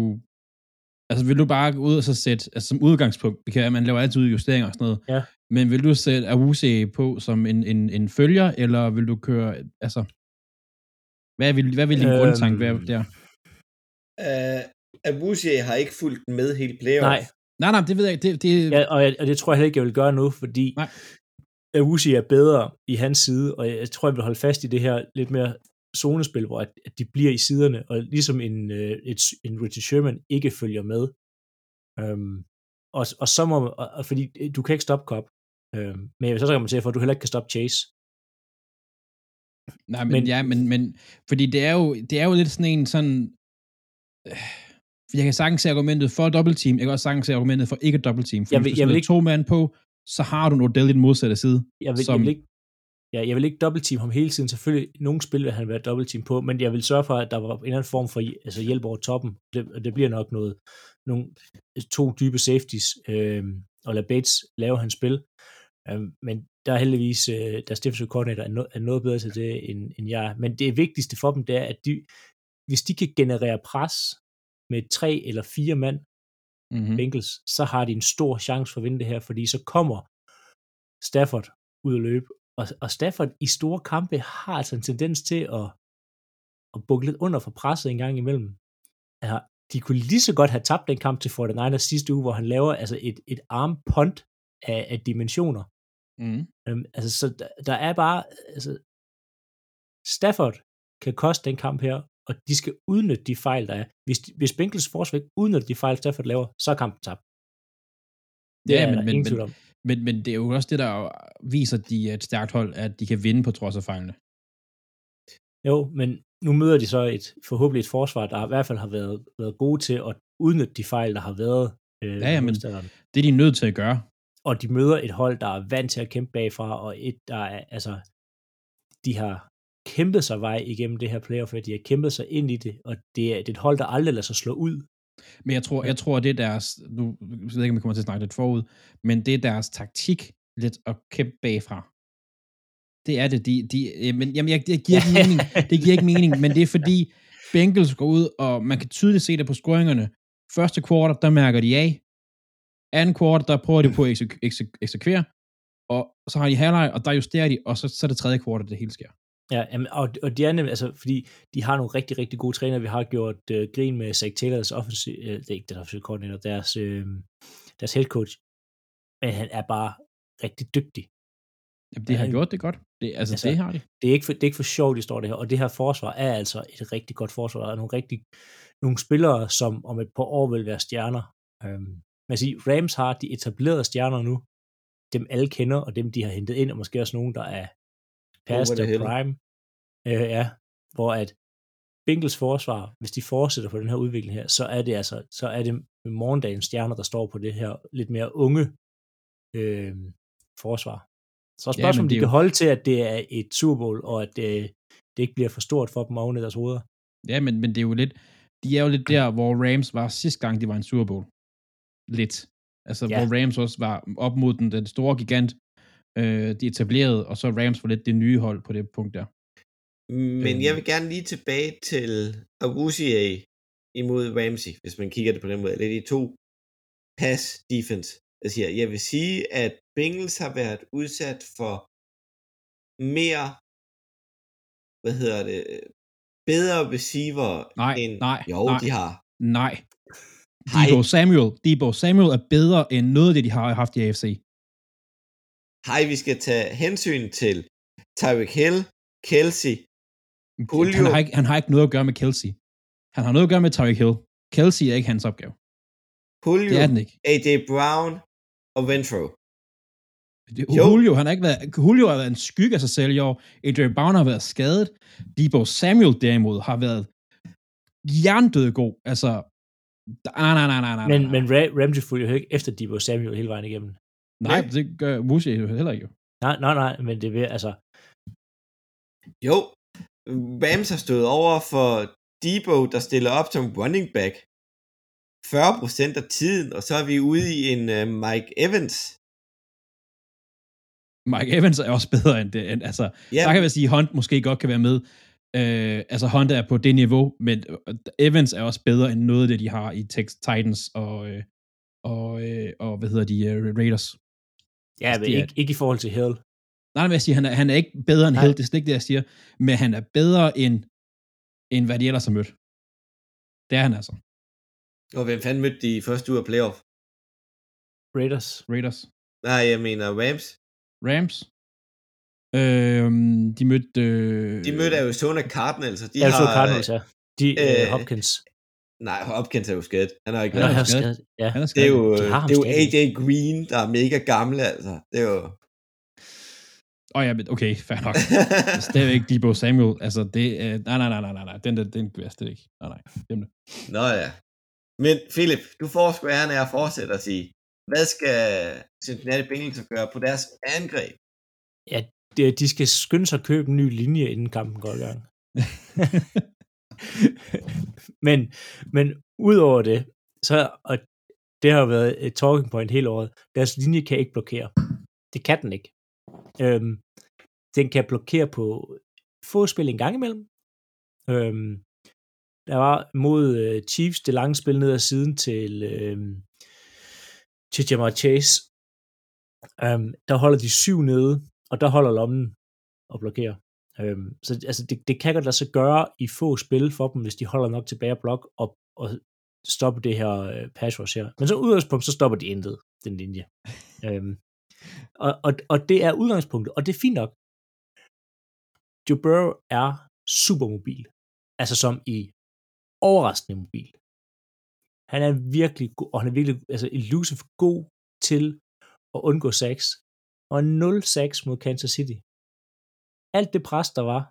altså vil du bare gå ud og så sætte, altså som udgangspunkt, det kan man laver altid justeringer og sådan noget, Ja. men vil du sætte Awuzie på som en, en, en følger, eller vil du køre, altså, hvad vil, hvad vil din Øhm, grundtanke være der? Uh, Abusie har ikke fulgt med hele playoff. nej. Nej, nej, det ved jeg ikke, det, det, Ja, og, jeg, og det tror jeg heller ikke, jeg vil gøre nu, fordi Nej. Awuzie er bedre i hans side, og jeg tror, jeg vil holde fast i det her lidt mere zonespil, hvor at, at de bliver i siderne, og ligesom en, øh, et, en Richard Sherman ikke følger med. Øhm, og, og så må og, og fordi øh, du kan ikke stoppe Cobb, øhm, men jeg vil så argumentere for, at du heller ikke kan stoppe Chase. nej, men, men- ja, men, men, fordi det er jo, det er jo lidt sådan en sådan, øh, jeg kan sagtens se argumentet for double team, jeg kan også sagtens se argumentet for ikke double team, for Jeg vil- du jeg vil ikke- to mand på, så har du en Odell i den modsatte side. Jeg vil, Som- jeg vil ikke Ja, jeg vil ikke dobbeltteam ham hele tiden. Selvfølgelig, nogle spil vil han være dobbeltteam på, men jeg vil sørge for, at der var en eller anden form for altså hjælp over toppen. Det, og det bliver nok noget, nogle, to dybe safeties, øh, og lade Bates lave hans spil. Øh, men der er heldigvis, øh, deres defensive coordinator er, no, er noget bedre til det, end, end jeg. Men det vigtigste for dem, det er, at de, hvis de kan generere pres med tre eller fire mand, Mm-hmm. Bengals, så har de en stor chance for at vinde det her, fordi så kommer Stafford ud at løbe. Og, og Stafford i store kampe har altså en tendens til at, at bukke lidt under for presset en gang imellem. Altså, de kunne lige så godt have tabt den kamp til 49ers sidste uge, hvor han laver altså et, et arm punt af, af dimensioner. Mm. Øhm, altså, så der, der er bare, altså, Stafford kan koste den kamp her, og de skal udnytte de fejl, der er. Hvis, hvis Bengals forsvar ikke udnytter de fejl, Stafford laver, så er kampen tabt. Det Ja, er men- men- men-. Men, men det er jo også det, der viser, at de er et stærkt hold, at de kan vinde på trods af fejlene. Jo, men nu møder de så et forhåbentlig et forsvar, der i hvert fald har været, været gode til at udnytte de fejl, der har været. Øh, Ja, ja, men-. Det er de nødt til at gøre. Og de møder et hold, der er vant til at kæmpe bagfra, og et, der er, altså, de har kæmpet sig vej igennem det her playoff, og de har kæmpet sig ind i det, og det er, det er et hold, der aldrig lader sig slå ud. Men jeg tror, jeg tror, det er deres, nu jeg ved ikke, om vi kommer til at snakke lidt forud, men det er deres taktik lidt at kæmpe bagfra. Det er det. De, de, øh, men jamen, jeg, det giver ikke mening. Det giver ikke mening, men det er fordi, Bengals går ud, og man kan tydeligt se det på scoringerne. Første quarter, der mærker de af. Anden quarter, der prøver de på at eksek- eksek- eksekvere. Og så har de halvleg, og der justerer de, og så, så er det tredje quarter, det hele sker. Ja, jamen, og, og de er nemlig, altså, fordi de har nogle rigtig, rigtig gode trænere. Vi har gjort øh, grin med Zach Taylors offensiv, øh, det er ikke den offensiv koordinator, deres, øh, deres head coach. Men han er bare rigtig dygtig. Jamen, det har Ja, gjort det godt. Det, altså, altså, altså, det har de. Det er, ikke for, det er ikke for sjovt, de står det her. Og det her forsvar er altså et rigtig godt forsvar. Og nogle, rigtig, nogle spillere, som om et par år vil være stjerner. Øhm, man siger, Rams har de etablerede stjerner nu. Dem alle kender, og dem de har hentet ind, og måske også nogen, der er past hill. prime. Øh, ja, hvor at Bengals forsvar, hvis de fortsætter på den her udvikling her, så er det altså, så er det morgendagens stjerner, der står på det her lidt mere unge øh, forsvar. Så er Ja, spørgsmålet, men om de kan jo- holde til, at det er et Super Bowl, og at øh, det ikke bliver for stort for dem oven i deres hoveder. Ja, men, men det er jo lidt, de er jo lidt der, hvor Rams var sidste gang, de var en Super Bowl. Lidt. Altså, Ja. ja. hvor Rams også var op mod den, den store gigant, øh, de etablerede, og så Rams var lidt det nye hold på det punkt der. Men Øhm. jeg vil gerne lige tilbage til Agusia imod Ramsey, hvis man kigger det på den måde. Det er de to pass defense. Jeg siger, jeg vil sige, at Bengals har været udsat for mere, hvad hedder det, bedre receiver Nej, end... nej, Jo, nej. de har. Nej. Debo Samuel, Debo Samuel er bedre end noget af det, de har haft i AFC. Hej, vi skal tage hensyn til Tyreek Hill, Kelsey, Julio. Han har, ikke, han har ikke noget at gøre med Kelsey. Han har noget at gøre med Tyreek Hill. Kelsey er ikke hans opgave. Julio, Det er den ikke. AJ Brown og. Det- Jo. Julio, han har ikke været, Julio har været en skygge af sig selv i år. Adrian Brown har været skadet. Debo Samuel derimod har været jerndød god. Altså, nej, nej, nej, nej, nej. Men, nej. men Ra- Ramsey fulgte jo ikke efter Debo Samuel hele vejen igennem. Nej, det gør Musi heller ikke. jo. Nej, nej, nej, men det vil, altså, Jo, Rams har stået over for Debo, der stiller op som running back 40% af tiden, og så er vi ude i en uh, Mike Evans. Mike Evans er også bedre end det. End, altså, Ja, der kan vi sige, at Hunt måske godt kan være med. Øh, altså, Hunt er på det niveau, men øh, Evans er også bedre end noget af det, de har i Tex- Titans og, øh, og, øh, og hvad hedder de, uh, Raiders. Ja, Altså, men det er- ikke, ikke i forhold til Hill. Nej, men jeg siger, han er, han er ikke bedre end Nej. Hill, det er slet ikke det, jeg siger. Men han er bedre end, end hvad de ellers har mødt. Det er han altså. og hvem fanden mødte de i første uge af playoff? Raiders. Raiders. Nej, jeg mener Rams. Rams. Øhm, de mødte... Øh, De mødte Arizona Cardinals, og de Jeg har... Cardinals, ja. De, øh, øh, Hopkins. Nej, Hopkins er jo skadet. Han har ikke han er er skadet. skadet. Ja. Han er Det er jo, De det er jo. AJ Green, der er mega gammel, altså. Det er jo... Åh oh, ja, men okay, fair nok. Stadigvæk Debo Samuel. Altså, det er... Nej, nej, nej, nej, nej, nej. Den der, den gør jeg slet ikke. Nej, nej. Glem det. Nå ja. Men Philip, du får sgu æren af at fortsætte at sige, hvad skal Cincinnati Bengals gøre på deres angreb? Ja, de, de skal skynde sig at købe en ny linje, inden kampen går i gang. men, men udover det, så, og det har jo været et talking point hele året, deres linje kan ikke blokere. Det kan den ikke. Øhm, den kan blokere på få spil en gang imellem. Øhm, der var mod øh, Chiefs det lange spil ned ad siden til, øh, til Jamar Chase. Øhm, der holder de syv nede, og der holder lommen og blokerer. Øhm, så altså, det, det kan godt lade sig gøre i få spil for dem, hvis de holder nok tilbage blok og, og stoppe det her øh, pass rush her. Men så udgangspunkt, så stopper de intet, den linje. øhm, og, og, og det er udgangspunktet, og det er fint nok. Joe Burrow er super mobil. Altså som i overraskende mobil. Han er virkelig god, og han er virkelig altså elusive god til at undgå sacks. Og 0 sacks mod Kansas City. Alt det pres, der var,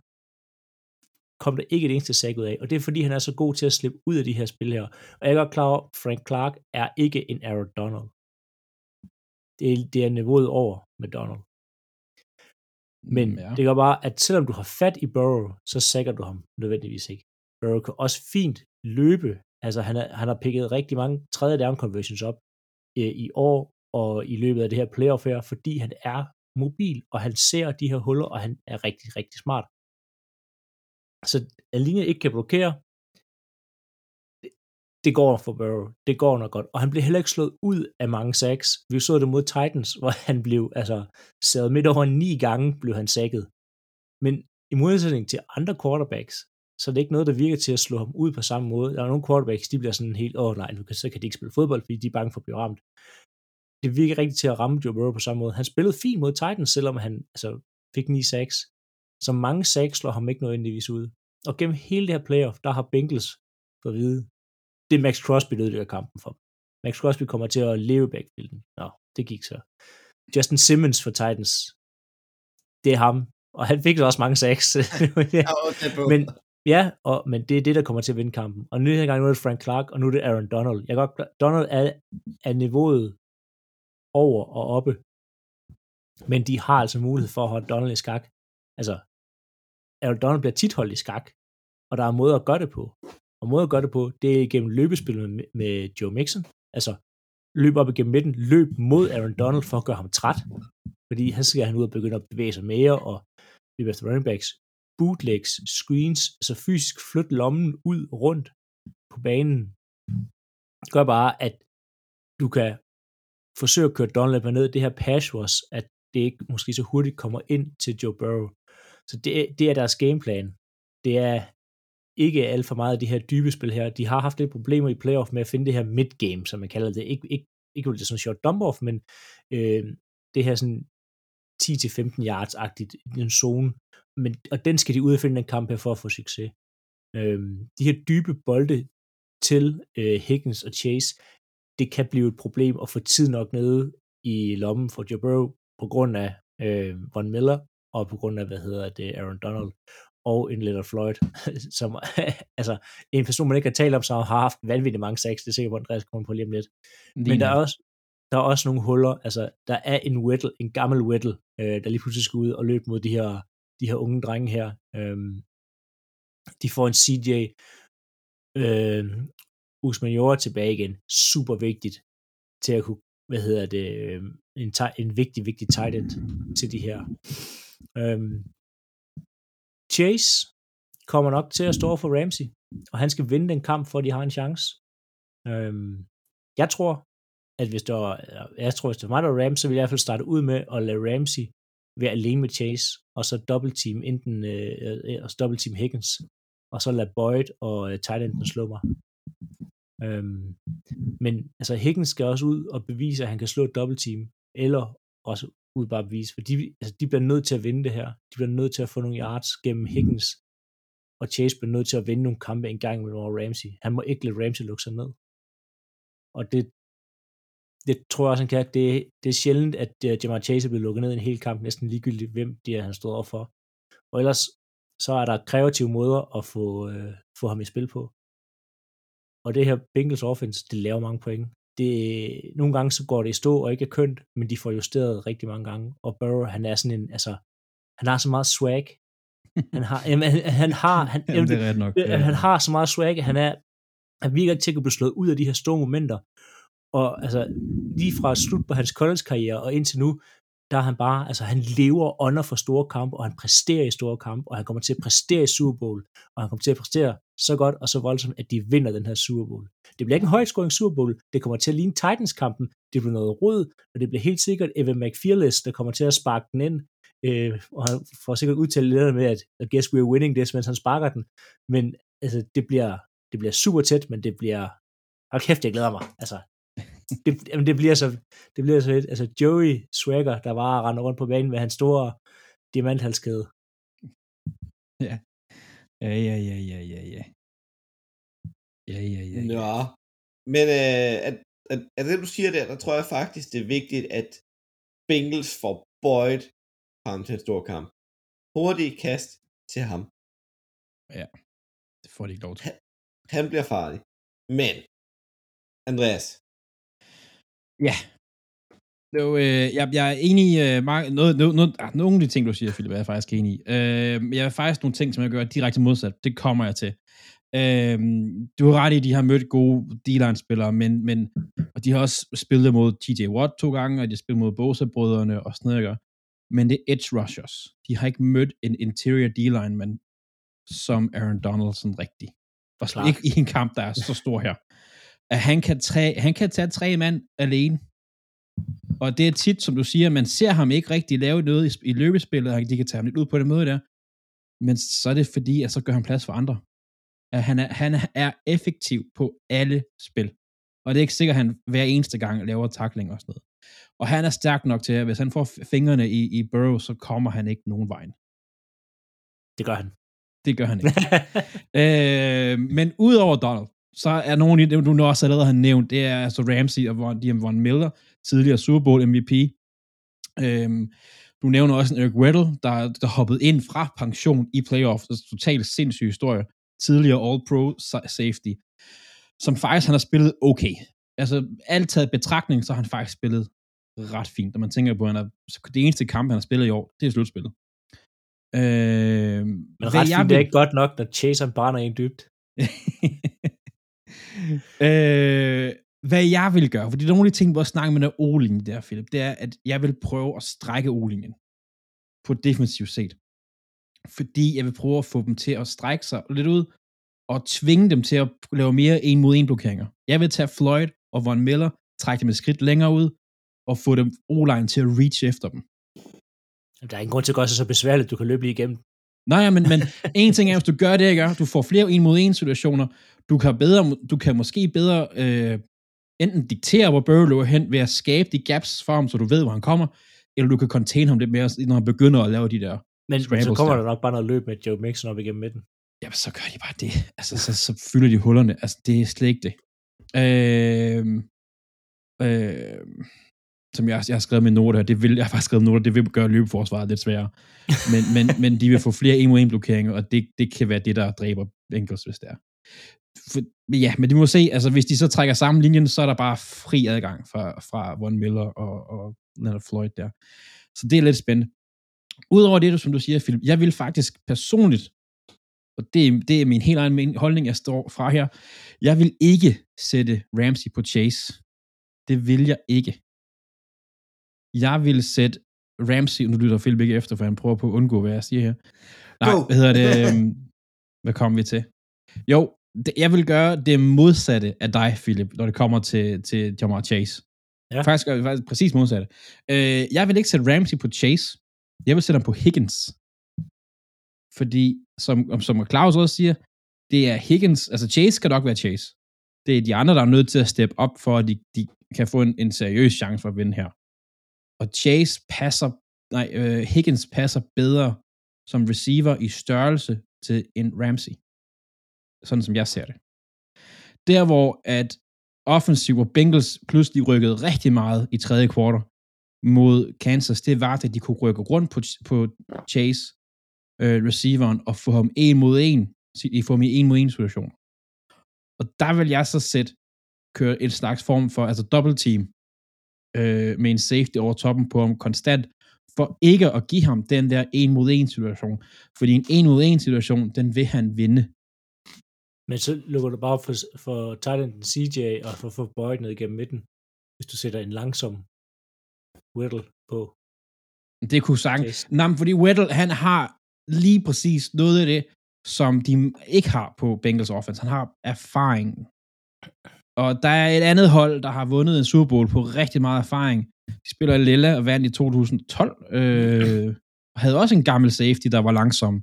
kom der ikke et eneste sack ud af. Og det er fordi, han er så god til at slippe ud af de her spil her. Og jeg er godt klar over, Frank Clark er ikke en Aaron Donald. Det er, det er niveauet over med Donald. Men ja. det gør bare, at selvom du har fat i Burrow, så sækker du ham nødvendigvis ikke. Burrow kan også fint løbe. Altså han, er, han har pikket rigtig mange tredje down conversions op øh, i år og i løbet af det her playoff her, fordi han er mobil, og han ser de her huller, og han er rigtig, rigtig smart. Så at linje ikke kan blokere, det går for Burrow. Det går nok godt. Og han blev heller ikke slået ud af mange sacks. Vi så det mod Titans, hvor han blev, altså, sad midt over ni gange, blev han sækket. Men i modsætning til andre quarterbacks, så det er ikke noget, der virker til at slå ham ud på samme måde. Der er nogle quarterbacks, de bliver sådan helt, åh oh, nej, nu kan, så kan de ikke spille fodbold, fordi de er bange for at blive ramt. Det virker rigtig til at ramme Joe Burrow på samme måde. Han spillede fint mod Titans, selvom han altså, fik ni sacks. Så mange sacks slår ham ikke nødvendigvis ud. Og gennem hele det her playoff, der har Bengals for at vide, det er Max Crosby, der ødelægger kampen for. Max Crosby kommer til at leve backfielden. Nå, det gik så. Justin Simmons for Titans, det er ham. Og han fik også mange sacks. men, ja, og, men det er det, der kommer til at vinde kampen. Og nu her gang nu er det Frank Clark, og nu er det Aaron Donald. Jeg godt, Donald er, er niveauet over og oppe. Men de har altså mulighed for at holde Donald i skak. Altså, Aaron Donald bliver tit holdt i skak, og der er måder at gøre det på. Og måder at gøre det på, det er igennem løbespil med, med Joe Mixon. Altså, løb op igennem midten, løb mod Aaron Donald for at gøre ham træt. Fordi han skal han ud og begynde at bevæge sig mere, og løbe efter running backs, bootlegs, screens, altså fysisk flytte lommen ud rundt på banen. Det gør bare, at du kan forsøger at køre Donald ned det her pass was, at det ikke måske så hurtigt kommer ind til Joe Burrow. Så det, det er deres gameplan. Det er ikke alt for meget af de her dybe spil her. De har haft lidt problemer i playoff med at finde det her midgame, som man kalder det. Ik- ikke, ikke det sådan short dump off, men øh, det her sådan 10-15 yards-agtigt i en zone. Men, og den skal de ud og finde kamp her for at få succes. Øh, de her dybe bolde til øh, Higgins og Chase, det kan blive et problem at få tid nok nede i lommen for Joe Burrow på grund af øh, Von Miller og på grund af, hvad hedder det, Aaron Donald og en Leonard Floyd, som altså en person, man ikke har talt om, som har haft vanvittigt mange sex, det er sikkert, hvor Andreas kommer på lige om lidt. Lige Men der er, også, der er også nogle huller, altså der er en Whittle, en gammel Whittle, øh, der lige pludselig skal ud og løbe mod de her, de her unge drenge her. Øhm, de får en CJ øh, Usmaniora tilbage igen. Super vigtigt til at kunne, hvad hedder det, øhm, en, en vigtig, vigtig tight end til de her. Øhm, Chase kommer nok til at stå for Ramsey, og han skal vinde den kamp, for at de har en chance. Øhm, jeg tror, at hvis der var, jeg tror, hvis det var mig, der var Rams, så ville jeg i hvert fald starte ud med at lade Ramsey være alene med Chase, og så dobbeltteam enten, øh, øh, øh, og så dobbeltteam Higgins, og så lade Boyd og øh, tight slå mig. Øhm, men altså Higgins skal også ud og bevise, at han kan slå et dobbeltteam, eller også ud bare bevise, for de, altså, de bliver nødt til at vinde det her. De bliver nødt til at få nogle yards gennem Higgins, og Chase bliver nødt til at vinde nogle kampe en gang med Ramsey. Han må ikke lade Ramsey lukke sig ned. Og det, det tror jeg også, han kan. Det, det er sjældent, at øh, uh, Jamar Chase er blevet lukket ned i en hel kamp, næsten ligegyldigt, hvem det er, han stod over for. Og ellers, så er der kreative måder at få, uh, få ham i spil på. Og det her Bengals offense, det laver mange point det, nogle gange så går det i stå og ikke er kønt, men de får justeret rigtig mange gange. Og Burrow, han er sådan en, altså, han har så meget swag. Han har, jamen, han, han har, han, jamen, det er nok. Ja. Han har så meget swag, han er, han virker ikke til at blive slået ud af de her store momenter. Og altså, lige fra slut på hans college-karriere og indtil nu, der er han bare, altså han lever under for store kampe, og han præsterer i store kampe, og han kommer til at præstere i Super Bowl, og han kommer til at præstere så godt og så voldsomt, at de vinder den her Super Bowl. Det bliver ikke en højt Super Bowl, det kommer til at ligne Titans-kampen, det bliver noget rød, og det bliver helt sikkert Evan McFearless, der kommer til at sparke den ind, øh, og han får sikkert udtalt lidt med, at I guess we're winning this, mens han sparker den, men altså, det bliver, det bliver super tæt, men det bliver, hold kæft, jeg glæder mig, altså, det, jamen, det bliver så, det bliver så lidt, altså Joey Swagger, der var rende rundt på banen med hans store diamanthalskæde. Ja. Ja, ja, ja, ja, ja, ja. Ja, ja, ja. ja. Nå, men øh, at, at, at det du siger der, der tror jeg faktisk, det er vigtigt, at Bengals får Boyd frem til en stor kamp. Hurtig kast til ham. Ja, det får de ikke lov til. Han, han bliver farlig. Men, Andreas, Ja. Er jo, øh, jeg, jeg er enig i øh, meget, noget, noget, noget, ah, nogle af de ting, du siger, Philip, er jeg faktisk enig i. Øh, jeg har faktisk nogle ting, som jeg gør direkte modsat. Det kommer jeg til. Øh, du har ret i, at de har mødt gode D-line-spillere, men, men, og de har også spillet mod TJ Watt to gange, og de har spillet mod Bosa-brødrene og sådan noget. Men det er edge rushers. De har ikke mødt en interior D-lineman som Aaron Donaldson rigtig. Og ikke i en kamp, der er så stor her. At han kan, træ, han kan tage tre mand alene. Og det er tit, som du siger, man ser ham ikke rigtig lave noget i, i løbespillet, og de kan tage ham lidt ud på den måde der. Men så er det fordi, at så gør han plads for andre. At han er, han er effektiv på alle spil. Og det er ikke sikkert, at han hver eneste gang laver takling og sådan noget. Og han er stærk nok til, at hvis han får fingrene i, i Burrow, så kommer han ikke nogen vej. Det gør han. Det gør han ikke. øh, men udover Donald, så er nogle af dem, du også allerede har nævnt, det er altså Ramsey og Von, Liam Von Miller, tidligere Super Bowl MVP. Øhm, du nævner også en Eric Weddle, der, der hoppede ind fra pension i playoff. Det er en totalt sindssyg historie. Tidligere All-Pro safety, som faktisk han har spillet okay. Altså, alt taget betragtning, så har han faktisk spillet ret fint. Når man tænker på, at han er, det eneste kamp, han har spillet i år, det er slutspillet. Øh, Men ret fint vil... er ikke godt nok, når Chase han brænder en dybt. øh, hvad jeg vil gøre, for det er nogle af de ting, hvor jeg snakker med der O-linje der, Philip, det er, at jeg vil prøve at strække O-linjen på defensivt set. Fordi jeg vil prøve at få dem til at strække sig lidt ud, og tvinge dem til at lave mere en mod en blokeringer. Jeg vil tage Floyd og Von Miller, trække dem et skridt længere ud, og få dem o til at reach efter dem. Der er ingen grund til at gøre sig så besværligt, du kan løbe lige igennem. Nej, men, men en ting er, hvis du gør det, ikke? du får flere en mod en situationer, du kan, bedre, du kan måske bedre øh, enten diktere, hvor Burrow løber hen, ved at skabe de gaps for ham, så du ved, hvor han kommer, eller du kan contain ham lidt mere, når han begynder at lave de der Men, så kommer der. der nok bare noget løb med Joe Mixon op igennem midten. Ja, så gør de bare det. Altså, så, så fylder de hullerne. Altså, det er slet ikke det. Øh, øh, som jeg, jeg har skrevet med noter, det vil, jeg har faktisk skrevet noter, det vil gøre løbeforsvaret lidt sværere. Men, men, men de vil få flere 1 1 blokeringer, og det, det kan være det, der dræber Bengals, hvis det er. For, ja, men det må se, altså hvis de så trækker sammen linjen, så er der bare fri adgang fra, fra Von Miller og, og Leonard Floyd der. Så det er lidt spændende. Udover det, som du siger, Philip, jeg vil faktisk personligt, og det, det er min helt egen holdning, jeg står fra her, jeg vil ikke sætte Ramsey på Chase. Det vil jeg ikke. Jeg vil sætte Ramsey, nu lytter Philip ikke efter, for han prøver på at undgå, hvad jeg siger her. Nej, hvad hedder det? Øhm, hvad kommer vi til? Jo, jeg vil gøre det modsatte af dig, Philip, når det kommer til, til Jamar Chase. Ja. Faktisk, faktisk præcis modsatte. Øh, jeg vil ikke sætte Ramsey på Chase. Jeg vil sætte ham på Higgins. Fordi, som, som Claus også siger, det er Higgins, altså Chase skal nok være Chase. Det er de andre, der er nødt til at steppe op, for at de, de kan få en, en seriøs chance for at vinde her. Og Chase passer, nej, uh, Higgins passer bedre som receiver i størrelse til en Ramsey. Sådan som jeg ser det. Der hvor at offensiv og Bengals pludselig rykkede rigtig meget i tredje kvartal mod Kansas, det var, at de kunne rykke rundt på, på Chase, øh, receiveren, og få ham en mod en, i få ham i en mod en situation. Og der vil jeg så sætte, køre en slags form for, altså double team, øh, med en safety over toppen på ham konstant, for ikke at give ham den der en mod en situation. Fordi en en mod en situation, den vil han vinde. Men så lukker du bare for, for Thailand CJ og for, for Boyd ned igennem midten, hvis du sætter en langsom Weddle på. Det kunne sagtens. Nej, fordi Weddle, han har lige præcis noget af det, som de ikke har på Bengals offense. Han har erfaringen. Og der er et andet hold, der har vundet en Super Bowl på rigtig meget erfaring. De spiller Lilla og vandt i 2012. Øh, og havde også en gammel safety, der var langsom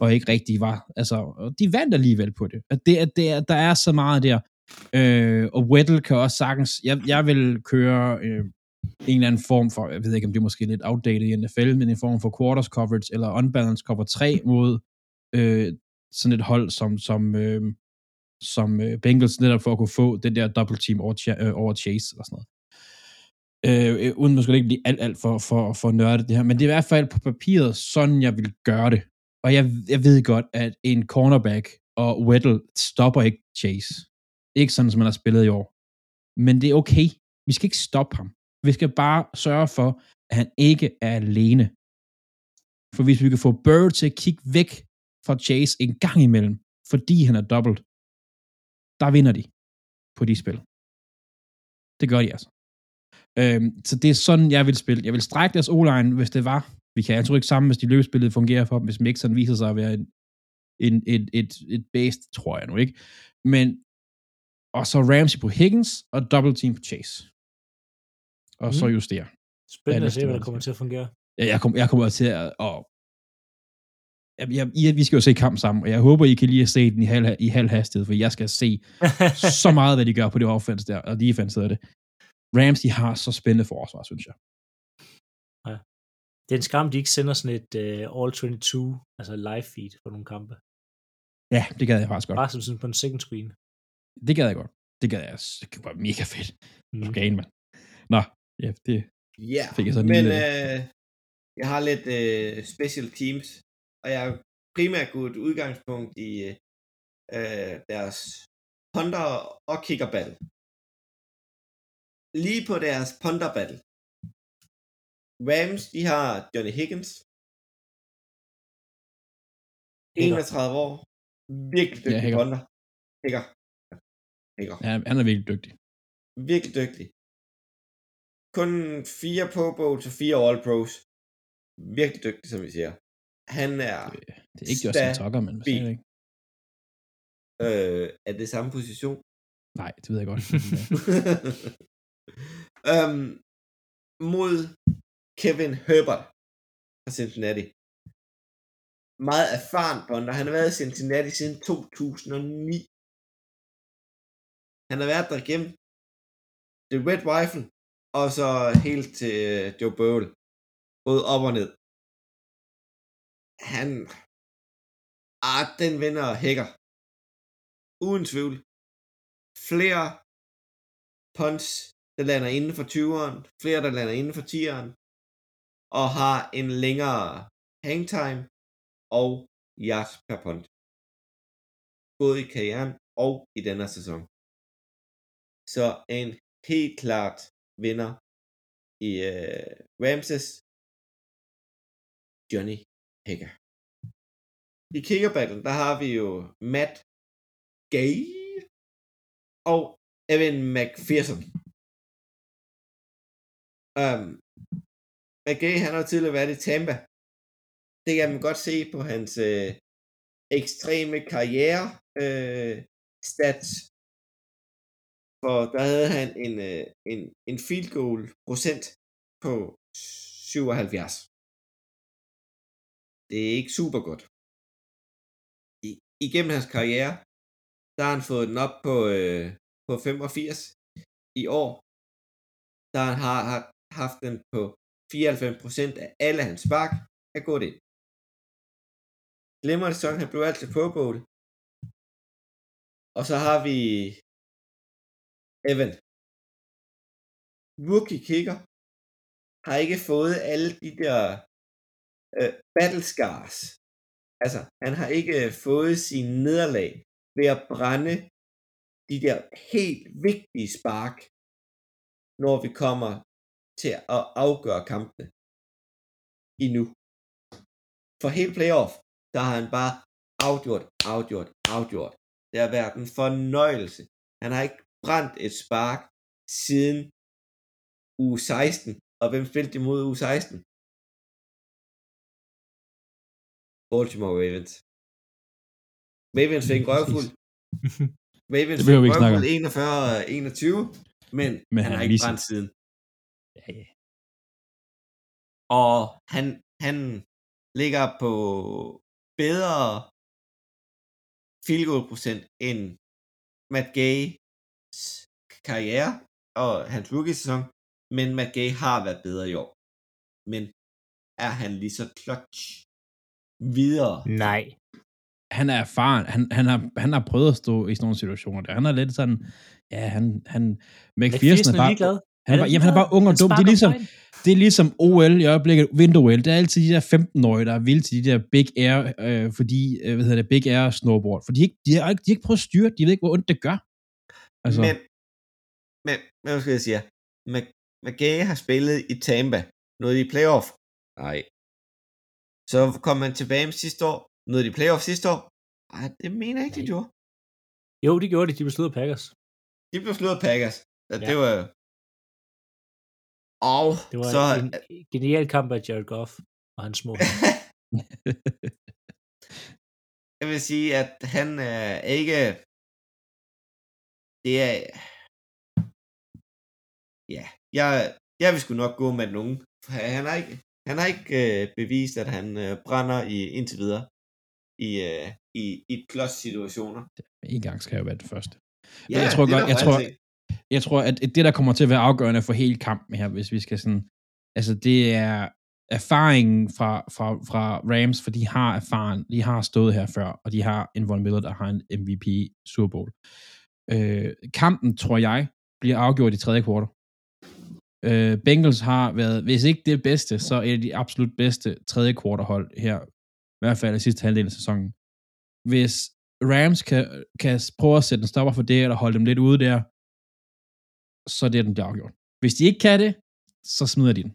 og ikke rigtig var. Altså, og de vandt alligevel på det. At det, at det at der er så meget der. Øh, og Weddle kan også sagtens... Jeg, jeg vil køre øh, en eller anden form for... Jeg ved ikke, om det er måske lidt outdated i NFL, men en form for quarters coverage eller unbalanced cover 3 mod øh, sådan et hold som, som øh, som øh, Bengals netop for at kunne få den der double team over, øh, over Chase og sådan noget. Øh, øh, uden måske ikke blive alt, alt for, for, for nørdet det her, men det er i hvert fald på papiret sådan, jeg vil gøre det. Og jeg, jeg ved godt, at en cornerback og Weddle stopper ikke Chase. Ikke sådan, som man har spillet i år. Men det er okay. Vi skal ikke stoppe ham. Vi skal bare sørge for, at han ikke er alene. For hvis vi kan få Bird til at kigge væk fra Chase en gang imellem, fordi han er dobbelt, der vinder de på de spil. Det gør de altså. Øhm, så det er sådan, jeg vil spille. Jeg vil strække deres o hvis det var. Vi kan altså ikke sammen, hvis de løbespillet fungerer for dem, hvis Mixon viser sig at være en, en, et, et, et base, tror jeg nu ikke. Men Og så Ramsey på Higgins, og double team på Chase. Og så Mm. justere. Spændende at se, hvad der kommer til at fungere. Ja, jeg, kom, jeg kommer til at... Og, jeg, jeg, I- vi skal jo se kamp sammen, og jeg håber, I kan lige se den i halv, i halv hastighed, for jeg skal se så meget, hvad de gør på det offense der, og defense hedder det. Rams, de har så spændende forsvar, synes jeg. Det er en skam, de ikke sender sådan et uh, All 22, altså live feed for nogle kampe. Ja, det gad jeg faktisk godt. Bare som sådan på en second screen. Det gad jeg godt. Det gad jeg. Det kunne være mega fedt. Mm. Okay, mand. Nå, ja, det, Ja, Fik jeg så en men lille- øh, jeg har lidt øh, special teams, og jeg har primært gået udgangspunkt i øh, deres punter og kicker battle. Lige på deres punter battle. Rams, de har Johnny Higgins. Hicker. 31 år. Virkelig Ja, dygtig Hicker. punter. Hicker. Hicker ja, han er virkelig dygtig. virkelig dygtig. Kun fire Pro Bowls og fire All Pros. Virkelig dygtig, som vi siger. Han er Det er ikke Justin. Tucker, men hvad siger ikke? øh, er det samme position. Nej, det ved jeg godt. øhm, mod Kevin Herbert fra Cincinnati. Meget erfaren punter. Han har været i Cincinnati siden 2009. Han har været der igennem The Red Rifle, og så helt til øh, Joe Burrow. Både op og ned. Han... Ah, den vinder hækker. Uden tvivl. Flere punts, der lander inden for 20'eren. Flere, der lander inden for 10'eren. Og har en længere hangtime og yards per punt. Både i karrieren og i denne sæson. Så en helt klart vinder i øh, Ramses Johnny Hager. I kickerbattlen, der har vi jo Matt Gay og Evan McPherson. Um, McGay, han har tidligere været i Tampa. Det kan man godt se på hans øh, ekstreme karriere øh, stats. For der havde han en, øh, en, en field goal procent på 77. Det er ikke super godt. I, igennem hans karriere, der har han fået den op på, øh, på 85. I år, der har han haft den på 94% af alle hans spark er gået ind. Glimrende sæson, han blev altid Pro Bowl. Og så har vi Evan. Rookie kicker har ikke fået alle de der øh, battle scars. Altså, han har ikke øh, fået sin nederlag ved at brænde de der helt vigtige spark, når vi kommer til at afgøre kampene endnu. For hele playoff, der har han bare afgjort, afgjort, afgjort. Det har været en fornøjelse. Han har ikke brændt et spark siden uge 16. Og hvem spilte imod uge 16? Baltimore Ravens. Ravens fik en røvfuld. Ravens fik en røvfuld 41-21, men, Men han han har ikke brændt siden. Ja, ja. Og han, han ligger på bedre field goal procent end Matt Gay's karriere og hans rookie-sæson, men Matt Gay har været bedre i år. Men er han lige så clutch videre? Nej. han er erfaren. Han, han, har, han har prøvet at stå i sådan nogle situationer. Der. Han er lidt sådan, ja, han, han McPherson er er bare, ligeglad. Han er, bare, jamen, han er bare ung og dum. Det er ligesom, det er ligesom OL i øjeblikket, vinter-OL. Der er altid de der 15-årige, der er vilde til de der big air, øh, fordi, øh, hvad hedder det, big air snowboard. For de, har ikke, de, har ikke, de har ikke prøvet at styre, det. de ved ikke, hvor ondt det gør. Altså, Men, men, hvad skal jeg sige? Mc- McGay har spillet i Tampa. Noget i playoff? Nej. Så kom man tilbage med sidste år. Noget i playoff sidste år? Nej, det mener jeg ikke, de Nej. gjorde. Jo, det gjorde de. De blev slået Packers. De blev slået Packers. Så Ja. det var... Og Det var så... en genial kamp af Jared Goff og hans små. jeg vil sige, at han er ikke... det er... Ja, jeg, jeg vil sgu nok gå med. For Han har ikke, han har ikke øh, bevist, at han øh, brænder i indtil videre i, øh, i, i klods-situationer. En gang skal jo være det første. Ja, jeg tror det godt- jeg tror-. Jeg tror, at det, der kommer til at være afgørende for hele kampen her, hvis vi skal sådan... Altså, det er erfaringen fra, fra, fra Rams, for de har erfaren, de har stået her før, og de har en Von Miller, der har en MVP Super Bowl. Øh, kampen, tror jeg, bliver afgjort i tredje kvartal. Øh, Bengals har været, hvis ikke det bedste, så er de absolut bedste tredje kvartalhold her, i hvert fald i sidste halvdel af sæsonen. Hvis Rams kan, kan prøve at sætte en stopper for det, eller holde dem lidt ude der, så er det den bliver afgjort. Hvis de ikke kan det, så smider de den.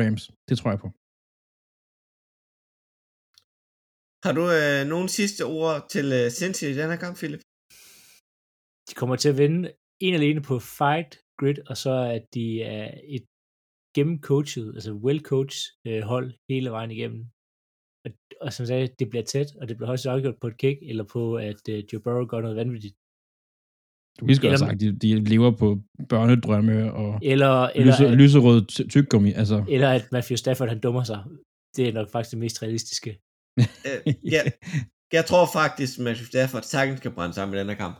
Rams. Det tror jeg på. Har du øh, nogle sidste ord til øh, Cincy i den her kamp, Philip? De kommer til at vinde en alene på fight grid, og så at de er et gennemcoachet, altså well-coached øh, hold hele vejen igennem. Og, og som jeg sagde, det bliver tæt, og det bliver højst afgjort på et kick, eller på, at øh, Joe Burrow gør noget vanvittigt. Du have Eller- sagt, de, de lever på børnedrømme og Eller, eller, lyse, at, lyserød ty- tyggegummi. Altså, eller at Matthew Stafford, han dummer sig. Det er nok faktisk det mest realistiske. Øh, ja, jeg tror faktisk, at Matthew Stafford sagtens kan brænde sammen i den her kamp.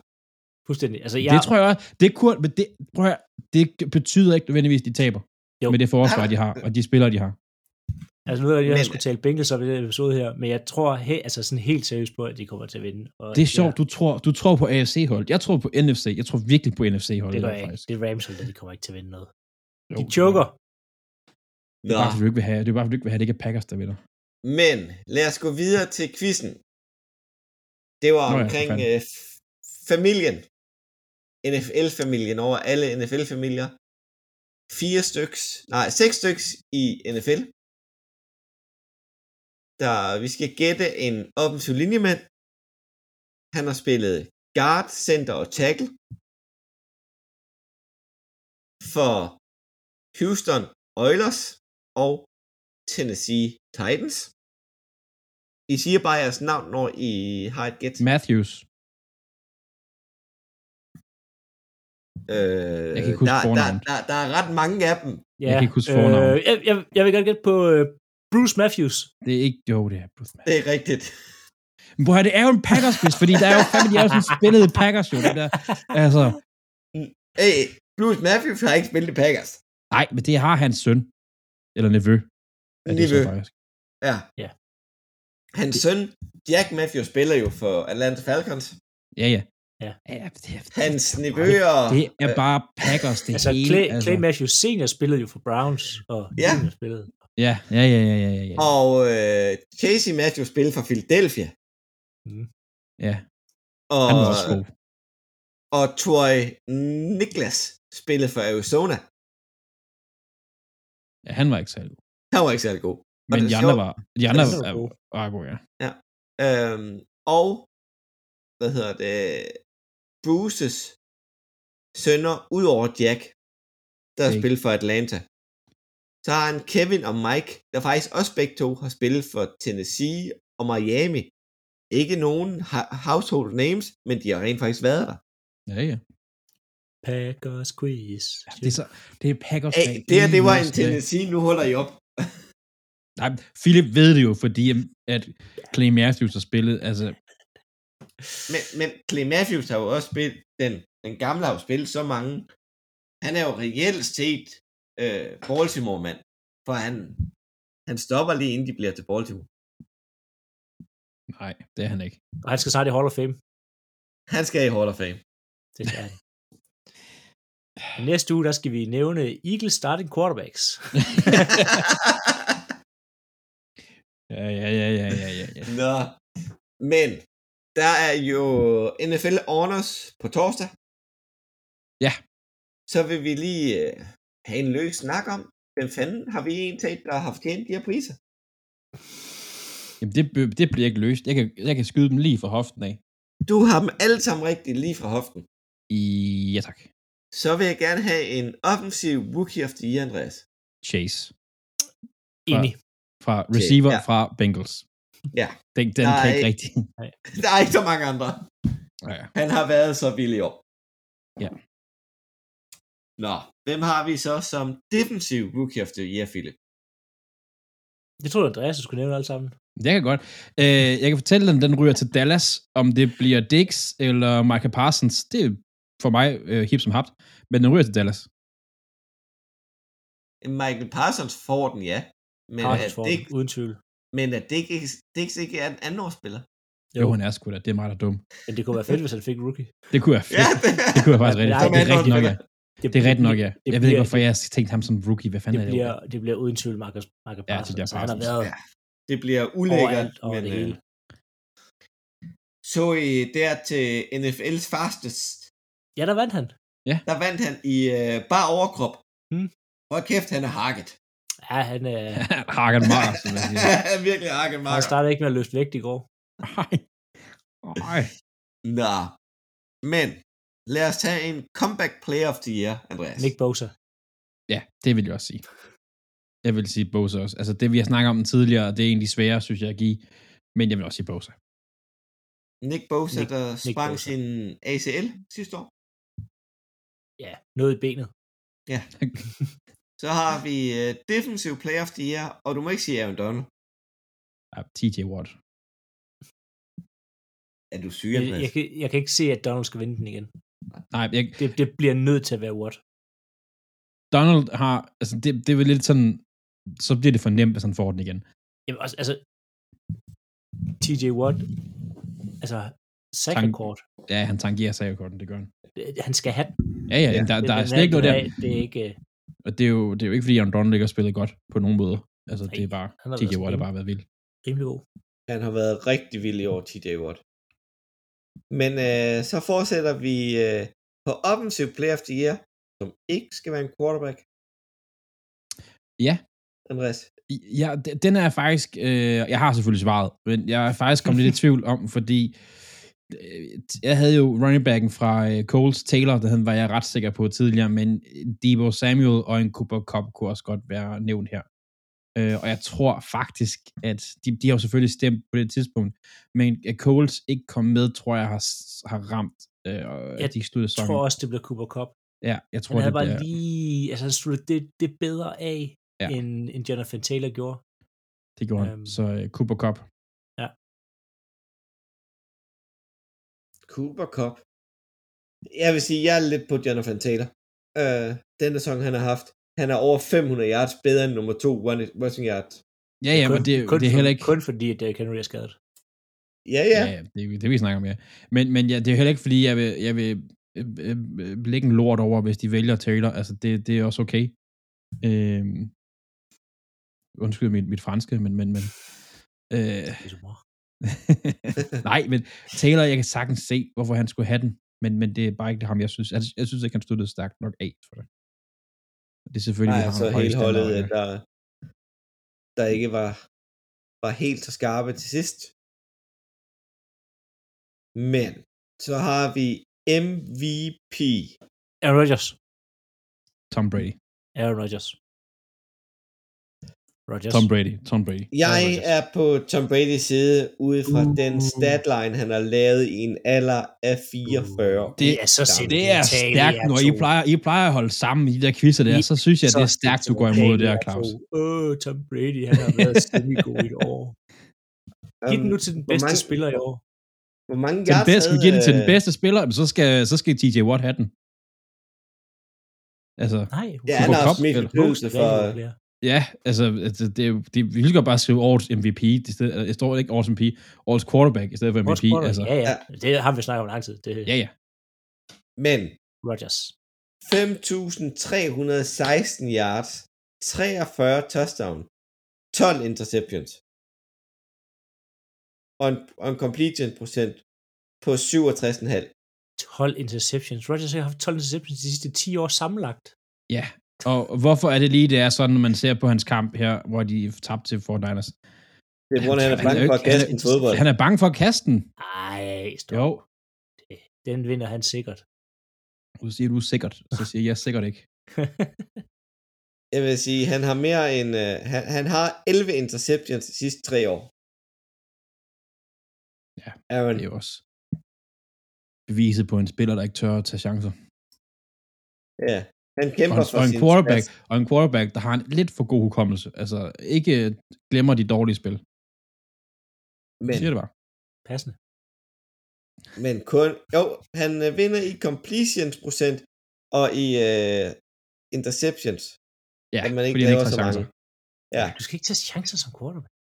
Fuldstændig. Altså, jeg, Det tror jeg også. Det, kunne, men det, prøv at, det betyder ikke nødvendigvis, at de taber. Jo. Med det forsvar, de har, og de spillere, de har. Altså nu er det, jeg Men- skulle tale Bengals op i den episode her, men jeg tror he, altså sådan helt seriøst på, at de kommer til at vinde. Og Det er sjovt, Jeg, du tror, du tror på AFC-hold. Jeg tror på NFC. Jeg tror virkelig på NFC-hold. det gør jeg ikke. Det er Rams, hold, de kommer ikke til at vinde noget. De Jo, choker. Det er bare, fordi du ikke vil have, det er bare, fordi du ikke vil have, at det ikke er Packers, der vinder. Men lad os gå videre til quizzen. Det var Nå ja, omkring fanden. øh, familien. NFL-familien over alle NFL-familier. Fire styks, nej, seks styks i NFL. Der, vi skal gætte en offensiv linjemand. Han har spillet guard, center og tackle. For Houston Oilers og Tennessee Titans. I siger bare jeres navn, når I har et gæt. Matthews. Øh, Jeg kan ikke huske der, der, der, der, er ret mange af dem. Ja, kan ikke huske fornavnet. øh, jeg, jeg, jeg vil godt gætte på øh, Bruce Matthews. Det er ikke, jo, det er Bruce Matthews. Det er rigtigt. Men prøv at det er jo en Packers quiz, fordi der er jo fandme, de er jo sådan spillet i Packers jo, det der. Altså, Hey, Bruce Matthews har ikke spillet i Packers. nej, men det har hans søn. Eller nevø. Det Nevø. Ja. Ja. Hans søn, Jack Matthews, spiller jo for Atlanta Falcons. Ja, ja. Ja. ja det, er, Hans nevøer... det er bare Packers, det Altså, hele. Clay, altså. Clay Matthews senior spillede jo for Browns, og Ja. junior spillede. Ja, ja, ja, ja, ja, ja, ja. Og øh, Casey Matthews spiller for Philadelphia. ja. Og, Han var også god. og Troy Niklas spillede for Arizona. Ja, han var ikke særlig god. Han var ikke særlig god. Og Men sjovt. var, andre var var, gode. var gode, ja. Øhm, og, hvad hedder det, Bruces sønner, udover Jack, der har spillet for Atlanta. Så har han Kevin og Mike, der faktisk også begge to har spillet for Tennessee og Miami. Ikke nogen household names, men de har rent faktisk været der. Ja, ja. Packers quiz. ja det, er så, det er Packers. Fan. det her, det var en. Tennessee, nu holder I op. Nej, Philip ved det jo, fordi at Clay Matthews har spillet, altså, Men, men Clay Matthews har jo også spillet, den, den gamle har jo spillet så mange. Han er jo reelt set øh, Baltimore-mand, for han, han stopper lige inden de bliver til Baltimore. nej, det er han ikke. Og han skal snart i Hall of Fame. Han skal i Hall of Fame. Det skal han. Næste uge, der skal vi nævne Eagles starting quarterbacks. Ja, ja, ja, ja, ja, ja, ja. Nå, men der er jo NFL Honors på torsdag. Ja. Så vil vi lige øh, have en løs snak om, hvem fanden har vi en til, der har fortjent de her priser? Jamen, det, det bliver ikke løst. Jeg kan, jeg kan skyde dem lige fra hoften af. Du har dem alle sammen rigtigt lige fra hoften. I, ja tak. Så vil jeg gerne have en offensiv rookie of the year, Andreas. Chase. Enig. Fra receiver ja. fra Bengals. Ja. Den, den kan ikke rigtig. Der er ikke så mange andre. Ja. Han har været så vild i år. Ja. Nå, hvem har vi så som defensiv rookie of the year, Philip? Jeg tror, Andreas skulle nævne alt sammen. Det kan godt. Øh, jeg kan fortælle den, den ryger til Dallas. Om det bliver Dix eller Michael Parsons, det er for mig øh, hip som hapt. Men den ryger til Dallas. Michael Parsons får den, ja. Men Parsons får det, den, uden tvivl. men det ikke, Dix ikke er en andenårsspiller? Jo, han er sgu da. Det er mig, der er dum. Men det kunne være fedt, hvis han fik rookie. Det kunne være fedt. Ja, det, Det kunne jeg faktisk rigtigt. nej, Det er rigtigt nok, ja. Det er rigtigt nok, ja. Jeg ved ikke, hvorfor jeg tænkte ham som rookie. Hvad fanden det er bliver, det? det bliver uden tvivl Marcus, Marcus Ja, det Parsons. bliver så han har været Ja. det bliver ulækkert, over men det øh, hele. så I der til NFL's fastest, Ja, der vandt han. der vandt han i øh, bare overkrop. Hmm. Hold kæft, han er hakket. Ja, han, øh, Hagen Mars, som jeg siger. Han er virkelig hakket, han Marker. startede ikke med at løfte vægt i går. Nej. Nej. Nå, men lad os tage en comeback player of the year, Andreas. Nick Bosa. Ja, det vil jeg også sige. Jeg vil sige Bosa også. Altså det, vi har snakket om tidligere, det er egentlig sværere, synes jeg, at give. Men jeg vil også sige Bosa. Nick Bosa, Nick- der Nick sprang Bosa. sin ACL sidste år. Ja, noget i benet. Så har vi uh, defensive player of the year, og du må ikke sige Aaron Donald. Ja, TJ Watt. Er du syg, Jeg, Andreas? jeg, kan, jeg kan ikke se, at Donald skal vinde den igen. Nej, jeg, Det, det bliver nødt til at være Watt. Donald har, altså det, det er vel lidt sådan, så bliver det for nemt, hvis han får den igen. Jamen, altså, altså TJ Watt, altså, sackrekord, Ja, han tangerer sagrekorden, det gør han. det- han skal have den. Ja, ja, Ja. der, der er slet ikke noget der. er- Det er ikke... øh, Og det er jo, det er jo ikke, fordi Aaron Donald ikke har spillet godt på nogen måde. Altså, det er Nej, bare, TJ Watt har bare været vild. rimelig god. Han har været rigtig vild i år, TJ Watt. Men øh, så fortsætter vi øh, på offensive player of the year, som ikke skal være en quarterback. Ja. Andreas. Ja, den er faktisk, øh, jeg har selvfølgelig svaret, men jeg er faktisk kommet lidt i tvivl om, fordi øh, jeg havde jo running backen fra øh, Coles Taylor, den var jeg ret sikker på tidligere, men Debo Samuel og en Cooper Cup kunne også godt være nævnt her. Øh, og jeg tror faktisk, at de, de har jo selvfølgelig stemt på det tidspunkt, men at Coles ikke kom med, tror jeg har, har ramt, øh, og Jeg at de sluttede Jeg sæsonen. tror også, det bliver Cooper Cup. Ja, jeg tror, Han havde det bare bliver, lige... Altså, han sluttede det, det bedre af, Ja. ja. end, end Jonathan Taylor gjorde. det gjorde han. øhm, Så øh, Cooper Cup. Cooper Cup. Jeg vil sige, jeg er lidt på Jonathan Taylor. Øh, den sæson, han har haft. Han er over 500 yards bedre end nummer to rushing yards. Ja, ja, men det, kun, det er heller ikke... Kun fordi, at Derrick Henry er skadet. Ja, ja. Ja, ja det, det vi snakker om, ja. Men, men ja, det er heller ikke, fordi jeg vil, jeg vil øh, øh, øh, lægge en lort over, hvis de vælger Taylor. Altså, det, det er også okay. Øhm, undskyld mit, mit franske, men... men, men øh, nej, men Taylor, jeg kan sagtens se, hvorfor han skulle have den. Men, men det er bare ikke ham, jeg synes. Jeg, jeg synes ikke, han stod stærkt nok af for det. Det er selvfølgelig... Nej, altså hele holdet, standarder, der, der ikke var, var helt så skarpe til sidst. Men så har vi MVP. Aaron Rodgers. Tom Brady. Aaron Rodgers. Rodgers. Tom Brady. Tom Brady. Jeg er på Tom Bradys side ude fra Uh. den statline, han har lavet i en alder af 44. Det- er så Jamen, Det er stærkt, når I plejer, I plejer at holde sammen i de der quizzer der, så synes jeg, Så det er stærkt, du går imod det her, Claus. Åh, Tom Brady, han har været semi-god i et år. Giv den nu til den bedste mange- spiller i år. Hvor mange Den yards bedste, skal havde, den til den øh, bedste spiller, men så skal, så skal TJ Watt have den. Altså, Nej, Ja, han har eller- indflydelse for... ja, altså, altså det, det, vi vil godt bare skrive årets MVP, i stedet, det står ikke årets MVP, årets quarterback i stedet for MVP, altså, Ja, ja. Det har vi snakket om lang tid. Det er ja, ja. Men Rodgers. 5.316 yards, 43 touchdown, 12 interceptions. Og en, og en completion procent på 67,5. 12 interceptions. Rodgers har haft 12 interceptions de sidste 10 år sammenlagt. Ja, og hvorfor er det lige, det er sådan, når man ser på hans kamp her, hvor de tabte til Fort Niners? Det er, hvor han er er bange for at kaste han en er- fodbold. Han er bange for at kaste den. Ej, stop. Jo, Det- Den vinder han sikkert. du siger du er sikkert, så siger jeg sikkert ikke. Jeg vil sige, han har mere end... Uh, han, han har 11 interceptions de sidste tre år. Ja, Aaron, Det er jo også beviset på en spiller, der ikke tør at tage chancer. Ja, han Og kæmper en, for og en sin quarterback, stats. og en quarterback, der har en lidt for god hukommelse. Altså, ikke glemmer de dårlige spil. Men, Siger det bare. Passende. men kun, jo, han øh, vinder i completions procent og i øh, interceptions. Ja, at man ikke fordi han ikke så tager chancer. Ja, Du skal ikke tage chancer som quarterback.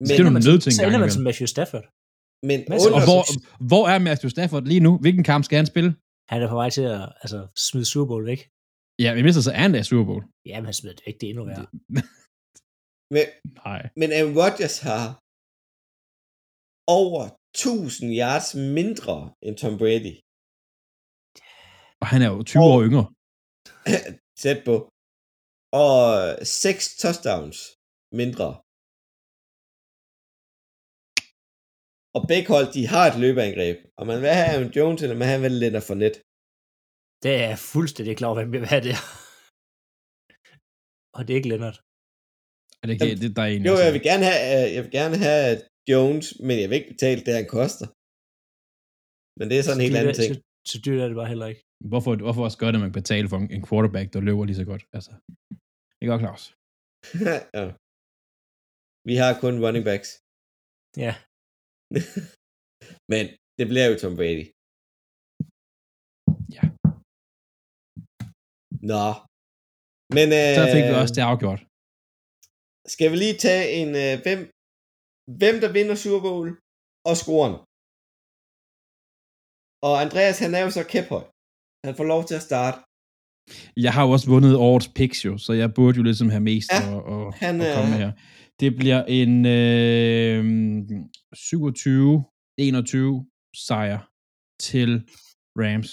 men, det er du nødt til en så ender man som Matthew Stafford. men Og hvor, hvor er Matthew Stafford lige nu? Hvilken kamp skal han spille? Han er på vej til at altså, smide Super Bowl væk. Ja, vi mister så er han da i Super Bowl. Jamen, han smider det ikke. Det er endnu værre. men, Nej. men Aaron Rodgers har over 1000 yards mindre end Tom Brady. Og han er jo 20 Og- år yngre. Tæt på. Og 6 touchdowns mindre. Og begge hold, de har et løbeangreb. Og man vil have Aaron Jones, eller man vil have Leonard Fournette. Det er jeg fuldstændig klar over, have det. Og det er ikke Leonard. Er det, ikke, det, der er en, Jo, jeg vil gerne have, øh, jeg vil gerne have Jones, men jeg vil ikke betale det, han koster. Men det er sådan en helt anden er- ting. Så, så dyrt er det bare heller ikke. Hvorfor, hvorfor også gøre det, at man kan betale for en, en quarterback, der løber lige så godt? Altså, ikke godt, Claus? ja. Vi har kun running backs. Ja. Men det bliver jo Tom Brady. Nå. Men øh, Så fik vi også det afgjort. skal vi lige tage en, øh, hvem, hvem der vinder Super Bowl og scoren. Og Andreas, han er jo så kæphøj. Han får lov til at starte. Jeg har jo også vundet årets picks jo, så jeg burde jo ligesom have mest Ja, at, at, han, at komme øh, her. Det bliver en øh, 27-21 sejr til Rams.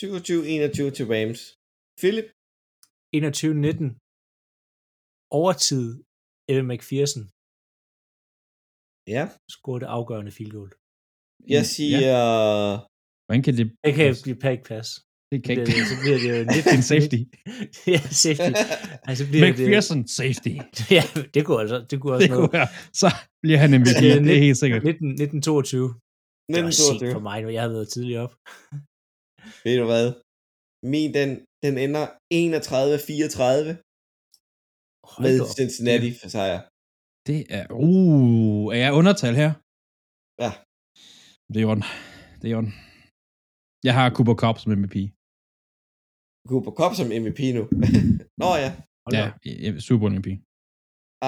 27-21 til Rams. Philip? 21-19. Overtid. Evan McPherson Ja. scorede det afgørende field goal. Jeg siger... Ja. Hvordan kan det... Det kan blive pack pass. Det kan Det, ikke... så bliver det jo er en safety. ja, safety. Altså bliver McPherson safety. det, ja, det kunne altså, det kunne også Det noget. kunne være. Så bliver han MVP. Det er Det er helt sikkert. 19, 1922. Det var sent 1922. for mig, når jeg havde været tidligere op. Ved du hvad? Min, den, den ender 31-34 Hold med. Cincinnati for sejr. Det er... Uh, er jeg undertal her? Ja. Det er jo Det er jo Jeg har Cooper Cup som MVP. Cooper Cup som MVP nu. Nå ja. Hold Ja, op. Super MVP.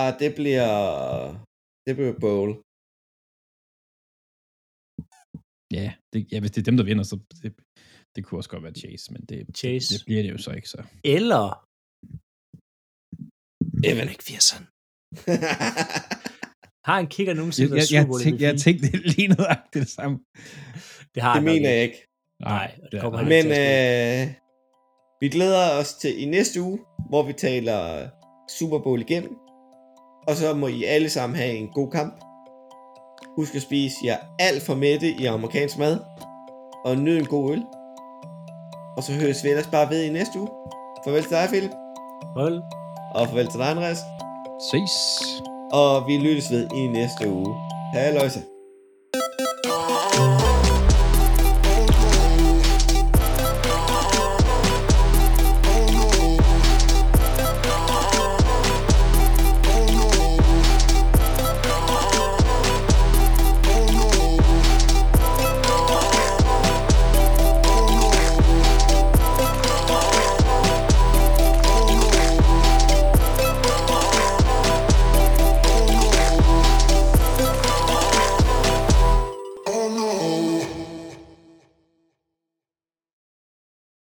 Ah, det bliver... Det bliver bowl. Ja, det, ja, hvis det er dem, der vinder, så det, det kunne også godt være Chase, men det, Chase. det, det bliver det jo så ikke så. Eller Evan. McPherson. Har en Jeg, nogensinde jeg, jeg, Super Bowl tænkte, jeg tænkte det er lige nøjagtigt det samme. Det har det mener ikke. jeg ikke. Nej, det kommer nej. Men ikke øh, vi glæder os til i næste uge, hvor vi taler Super Bowl igennem. Og så må I alle sammen have en god kamp. Husk at spise jer alt for mætte i amerikansk mad. Og nyd en god øl. Og så høres vi ellers bare ved i næste uge. Farvel til dig, Philip. Hold. Og farvel til dig, Andreas. Ses. Og vi lyttes ved i næste uge. Halløjsa.